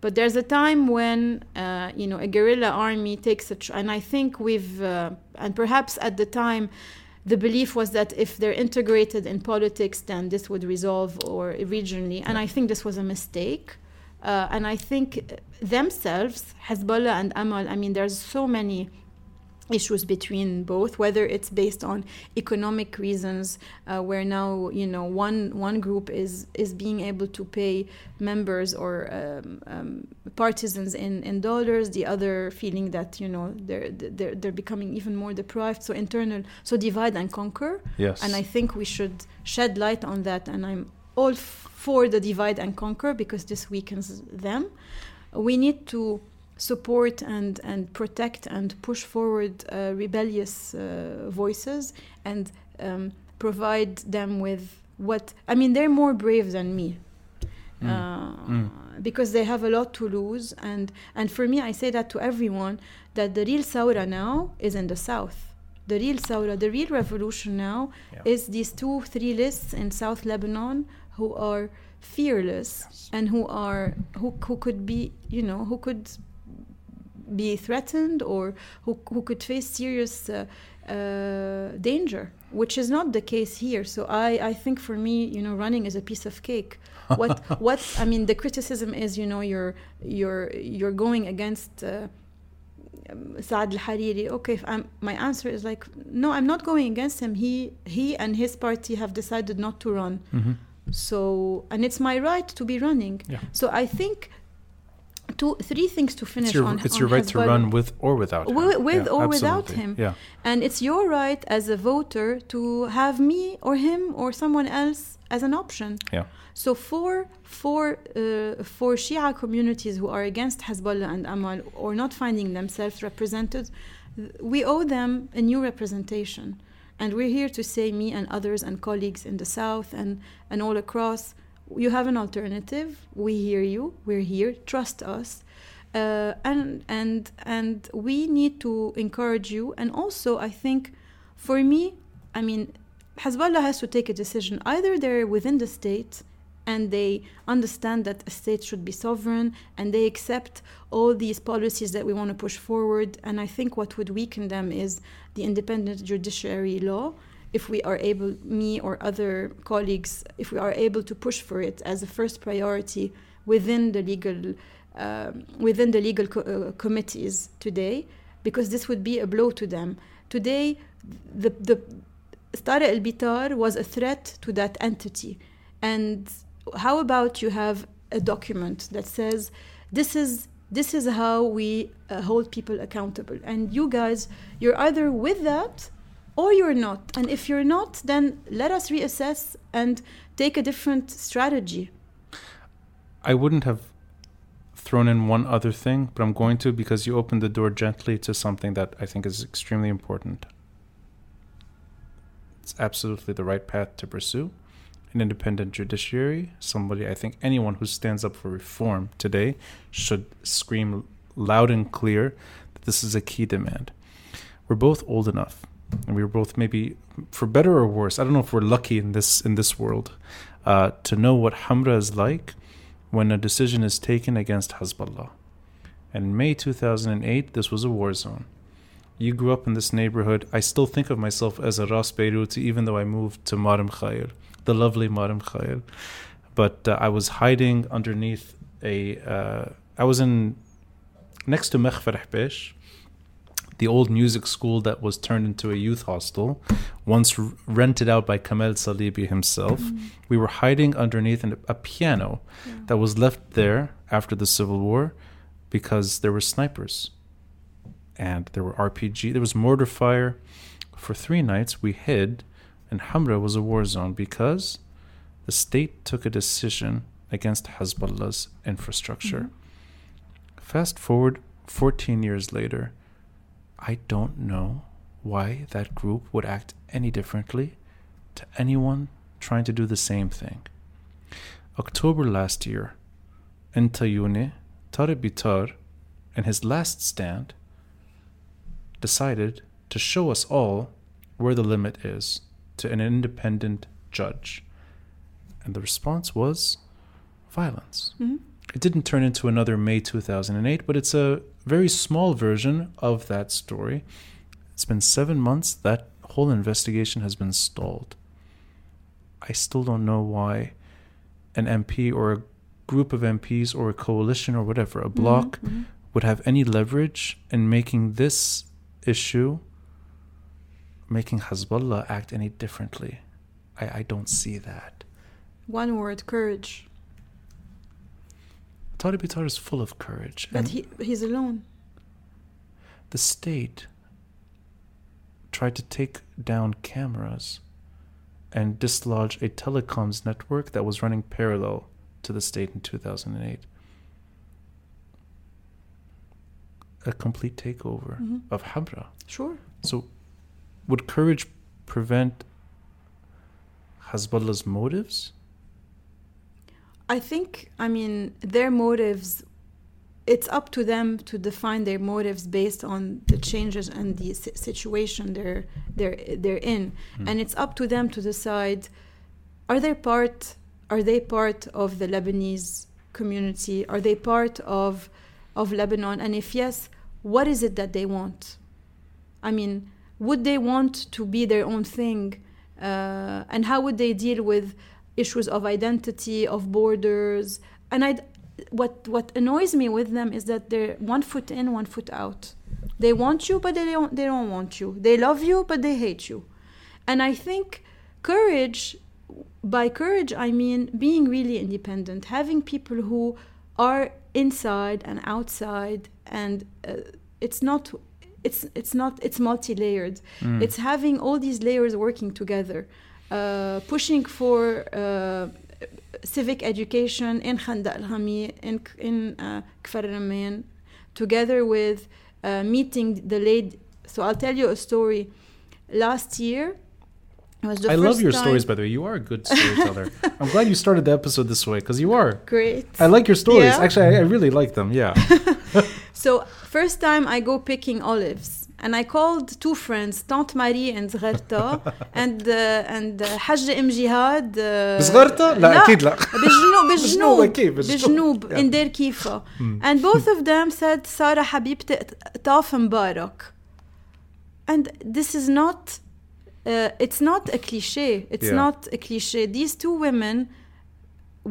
But there's a time when uh, you know a guerrilla army takes a tr- and I think we've uh, and perhaps at the time the belief was that if they're integrated in politics then this would resolve or regionally and I think this was a mistake. Uh, and I think themselves, Hezbollah and Amal, I mean, there's so many issues between both whether it's based on economic reasons uh, where now you know one one group is is being able to pay members or um, um, partisans in in dollars the other feeling that you know they're they're they're becoming even more deprived. So internal so divide and conquer. Yes. And i think we should shed light on that. And i'm all for the divide and conquer because this weakens them. We need to support and, and protect and push forward uh, rebellious uh, voices and um, provide them with what I mean they're more brave than me mm. Uh, mm. because they have a lot to lose and and for me I say that to everyone that the real Saura now is in the south the real Saura the real revolution now yeah. is these two three lists in South Lebanon who are fearless yes. and who are who, who could be you know who could be threatened or who, who could face serious uh, uh, danger, which is not the case here. So I, I think for me, you know, running is a piece of cake. What what I mean, the criticism is, you know, you're you're you're going against. Uh, Saad al-Hariri. Okay, my answer is like, no, I'm not going against him. He he and his party have decided not to run. Mm-hmm. So, and it's my right to be running. Yeah. So I think two, three things to finish it's your, on. It's on your right to run with or without him. With, with yeah, or absolutely. without him. Yeah. And it's your right as a voter to have me or him or someone else as an option. Yeah. So for for uh, for Shia communities who are against Hezbollah and Amal or not finding themselves represented, we owe them a new representation. And we're here to say, me and others and colleagues in the South and, and all across, you have an alternative. We hear you. We're here. Trust us. Uh, and and and we need to encourage you. And also, I think, for me, I mean, Hezbollah has to take a decision. Either they're within the state and they understand that a state should be sovereign and they accept all these policies that we want to push forward. And I think what would weaken them is the independent judiciary law if we are able, me or other colleagues, if we are able to push for it as a first priority within the legal uh, within the legal co- uh, committees today, because this would be a blow to them. Today, the the Stara El Bitar was a threat to that entity, and how about you have a document that says this is this is how we uh, hold people accountable, and you guys, you're either with that or you're not. And if you're not, then let us reassess and take a different strategy. I wouldn't have thrown in one other thing, but I'm going to because you opened the door gently to something that I think is extremely important. It's absolutely the right path to pursue. An independent judiciary, somebody I think anyone who stands up for reform today should scream loud and clear that this is a key demand. We're both old enough and we were both maybe for better or worse. I don't know if we're lucky in this in this world uh, to know what Hamra is like when a decision is taken against Hezbollah. And in May 2008, this was a war zone. You grew up in this neighborhood. I still think of myself as a Ras Beirut, even though I moved to Mar Mikhael, the lovely Mar Mikhael. But uh, I was hiding underneath a. Uh, I was in next to Mekhfer Hbesh, the old music school that was turned into a youth hostel, once r- rented out by Kamel Salibi himself. Mm. We were hiding underneath an, a piano yeah. that was left there after the Civil War because there were snipers and there were RPG, there was mortar fire. For three nights, we hid, and Hamra was a war zone because the state took a decision against Hezbollah's infrastructure. Mm-hmm. Fast forward 14 years later, I don't know why that group would act any differently to anyone trying to do the same thing. October last year, Entayune, Tarek Bitar, in his last stand, decided to show us all where the limit is to an independent judge. And the response was violence. Mm-hmm. It didn't turn into another May 2008, but it's a very small version of that story. It's been seven months. That whole investigation has been stalled. I still don't know why an MP or a group of MPs or a coalition or whatever, a bloc, mm-hmm, mm-hmm. would have any leverage in making this issue making Hezbollah act any differently. I, I don't see that. One word courage. Tariq Bitar is full of courage. But he, he's alone. The state tried to take down cameras and dislodge a telecoms network that was running parallel to the state in 2008. A complete takeover Mm-hmm. of Hamra. Sure. So, would courage prevent Hezbollah's motives? I think, I mean, their motives, it's up to them to define their motives based on the changes and the situation they're, they're, they're in. And it's up to them to decide are they part, are they part of the Lebanese community? Are they part of, of Lebanon? And if yes, what is it that they want? I mean, would they want to be their own thing? Uh, and how would they deal with issues of identity, of borders? And I, what what annoys me with them is that they're one foot in, one foot out. They want you, but they don't. They don't want you. They love you, but they hate you. And I think courage, by courage, I mean being really independent, having people who are inside and outside, and uh, it's not it's it's not it's multi-layered it's having all these layers working together pushing for uh, civic education in Khanda al Hami, in, in uh, Kfar Ramin, together with uh, meeting the lady. So I'll tell you a story. Last year, it was the I love your time- stories, by the way. You are a good storyteller. I'm glad you started the episode this way because you are. Great. I like your stories. Yeah? Actually, I, I really like them. Yeah. So first time I go picking olives, and I called two friends, Tante Marie and Zgharta, and uh, and uh, Hajj Im Jihad. Uh, صغرتها؟ لا أكيد لا. بالجنوب بالجنوب أكيد بالجنوب. بالجنوب in دير كيفا and both of them said سارة حبيبتي طاف مبارك and this is not uh, it's not a cliche it's Yeah. not a cliche these two women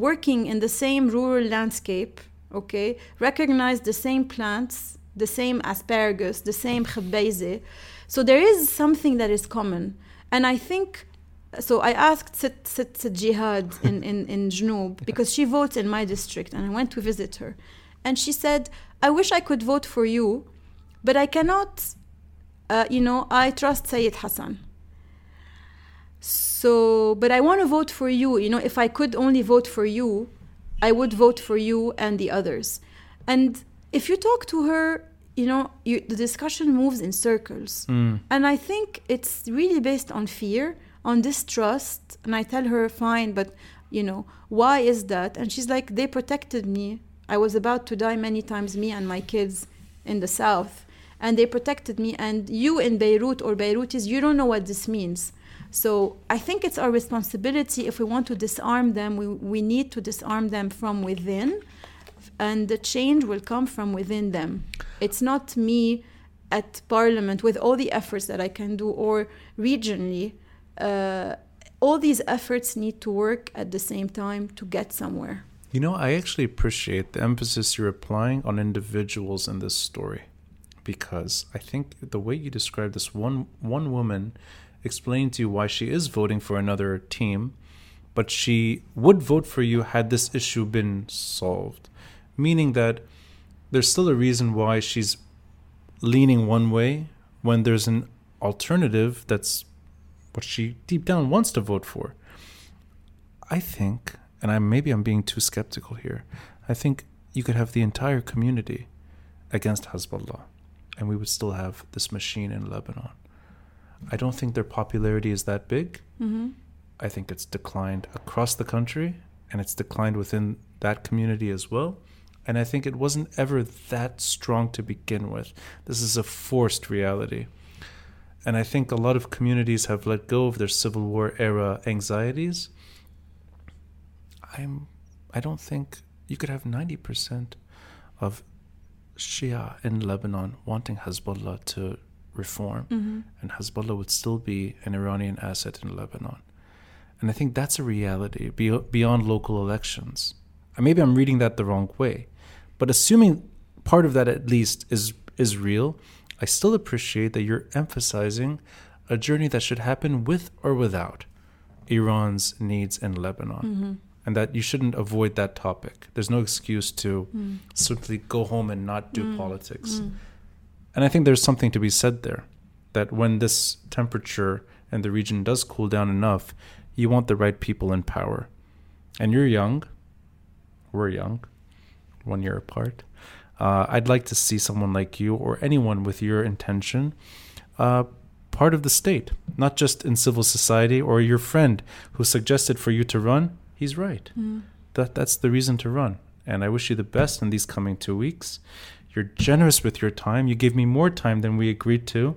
working in the same rural landscape okay recognize the same plants the same asparagus the same khabbaize so there is something that is common and i think so I asked Sit, Sit, Sit Jihad in, in, in Jnoub because she votes in my district and I went to visit her. And she said, I wish I could vote for you, but I cannot, uh, you know, I trust Sayyid Hassan. So, but I want to vote for you. You know, if I could only vote for you, I would vote for you and the others. And if you talk to her, you know, you, the discussion moves in circles. Mm. And I think it's really based on fear, on distrust. And I tell her, fine, but you know, why is that? And she's like, they protected me. I was about to die many times, me and my kids in the south. And they protected me. And you in Beirut or Beirutis, you don't know what this means. So I think it's our responsibility if we want to disarm them, we, we need to disarm them from within. And the change will come from within them. It's not me at parliament with all the efforts that I can do or regionally. Uh, all these efforts need to work at the same time to get somewhere. You know, I actually appreciate the emphasis you're applying on individuals in this story because I think the way you described this one one woman explained to you why she is voting for another team, but she would vote for you had this issue been solved, meaning that there's still a reason why she's leaning one way when there's an alternative that's what she deep down wants to vote for. I think, and I maybe I'm being too skeptical here. I think you could have the entire community against Hezbollah, and we would still have this machine in Lebanon. I don't think their popularity is that big. Mm-hmm. I think it's declined across the country, and it's declined within that community as well. And I think it wasn't ever that strong to begin with. This is a forced reality. And I think a lot of communities have let go of their Civil War era anxieties. I'm I don't think you could have 90% of Shia in Lebanon wanting Hezbollah to reform Mm-hmm. and Hezbollah would still be an Iranian asset in Lebanon. And I think that's a reality beyond local elections. And maybe I'm reading that the wrong way, but assuming part of that at least is is real, I still appreciate that you're emphasizing a journey that should happen with or without Iran's needs in Lebanon. Mm-hmm. And that you shouldn't avoid that topic. There's no excuse to Mm. simply go home and not do politics. Mm. And I think there's something to be said there that when this temperature in the region does cool down enough, you want the right people in power. And you're young. We're young, one year apart. Uh, I'd like to see someone like you or anyone with your intention uh, part of the state, not just in civil society or your friend who suggested for you to run. He's right. Mm. That, that's the reason to run. And I wish you the best in these coming two weeks. You're generous with your time. You gave me more time than we agreed to.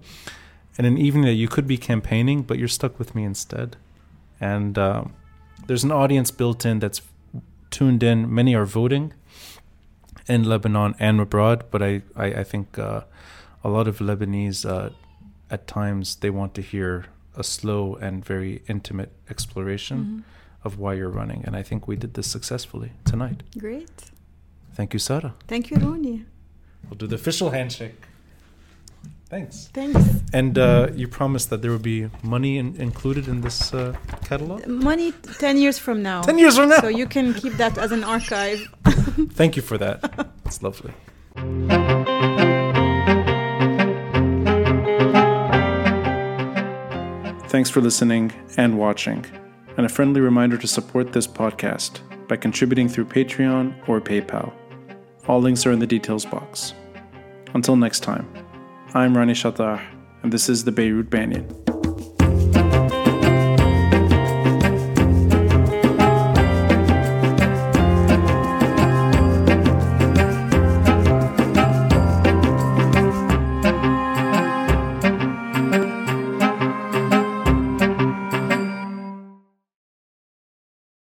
And an evening that you could be campaigning, but you're stuck with me instead. And uh, there's an audience built in that's tuned in. Many are voting in Lebanon and abroad, but I, I, I think uh, a lot of Lebanese, uh, at times, they want to hear a slow and very intimate exploration Mhm. of why you're running. And I think we did this successfully tonight. Great. Thank you, Sarah. Thank you, Ronnie. We'll do the official handshake. Thanks. Thanks. And uh, you promised that there would be money in, included in this uh, catalog? Money 10 years from now. 10 years from now! So you can keep that as an archive. Thank you for that. It's lovely. Thanks for listening and watching. And a friendly reminder to support this podcast by contributing through Patreon or PayPal. All links are in the details box. Until next time, I'm Ronnie Chatah, and this is the Beirut Banyan.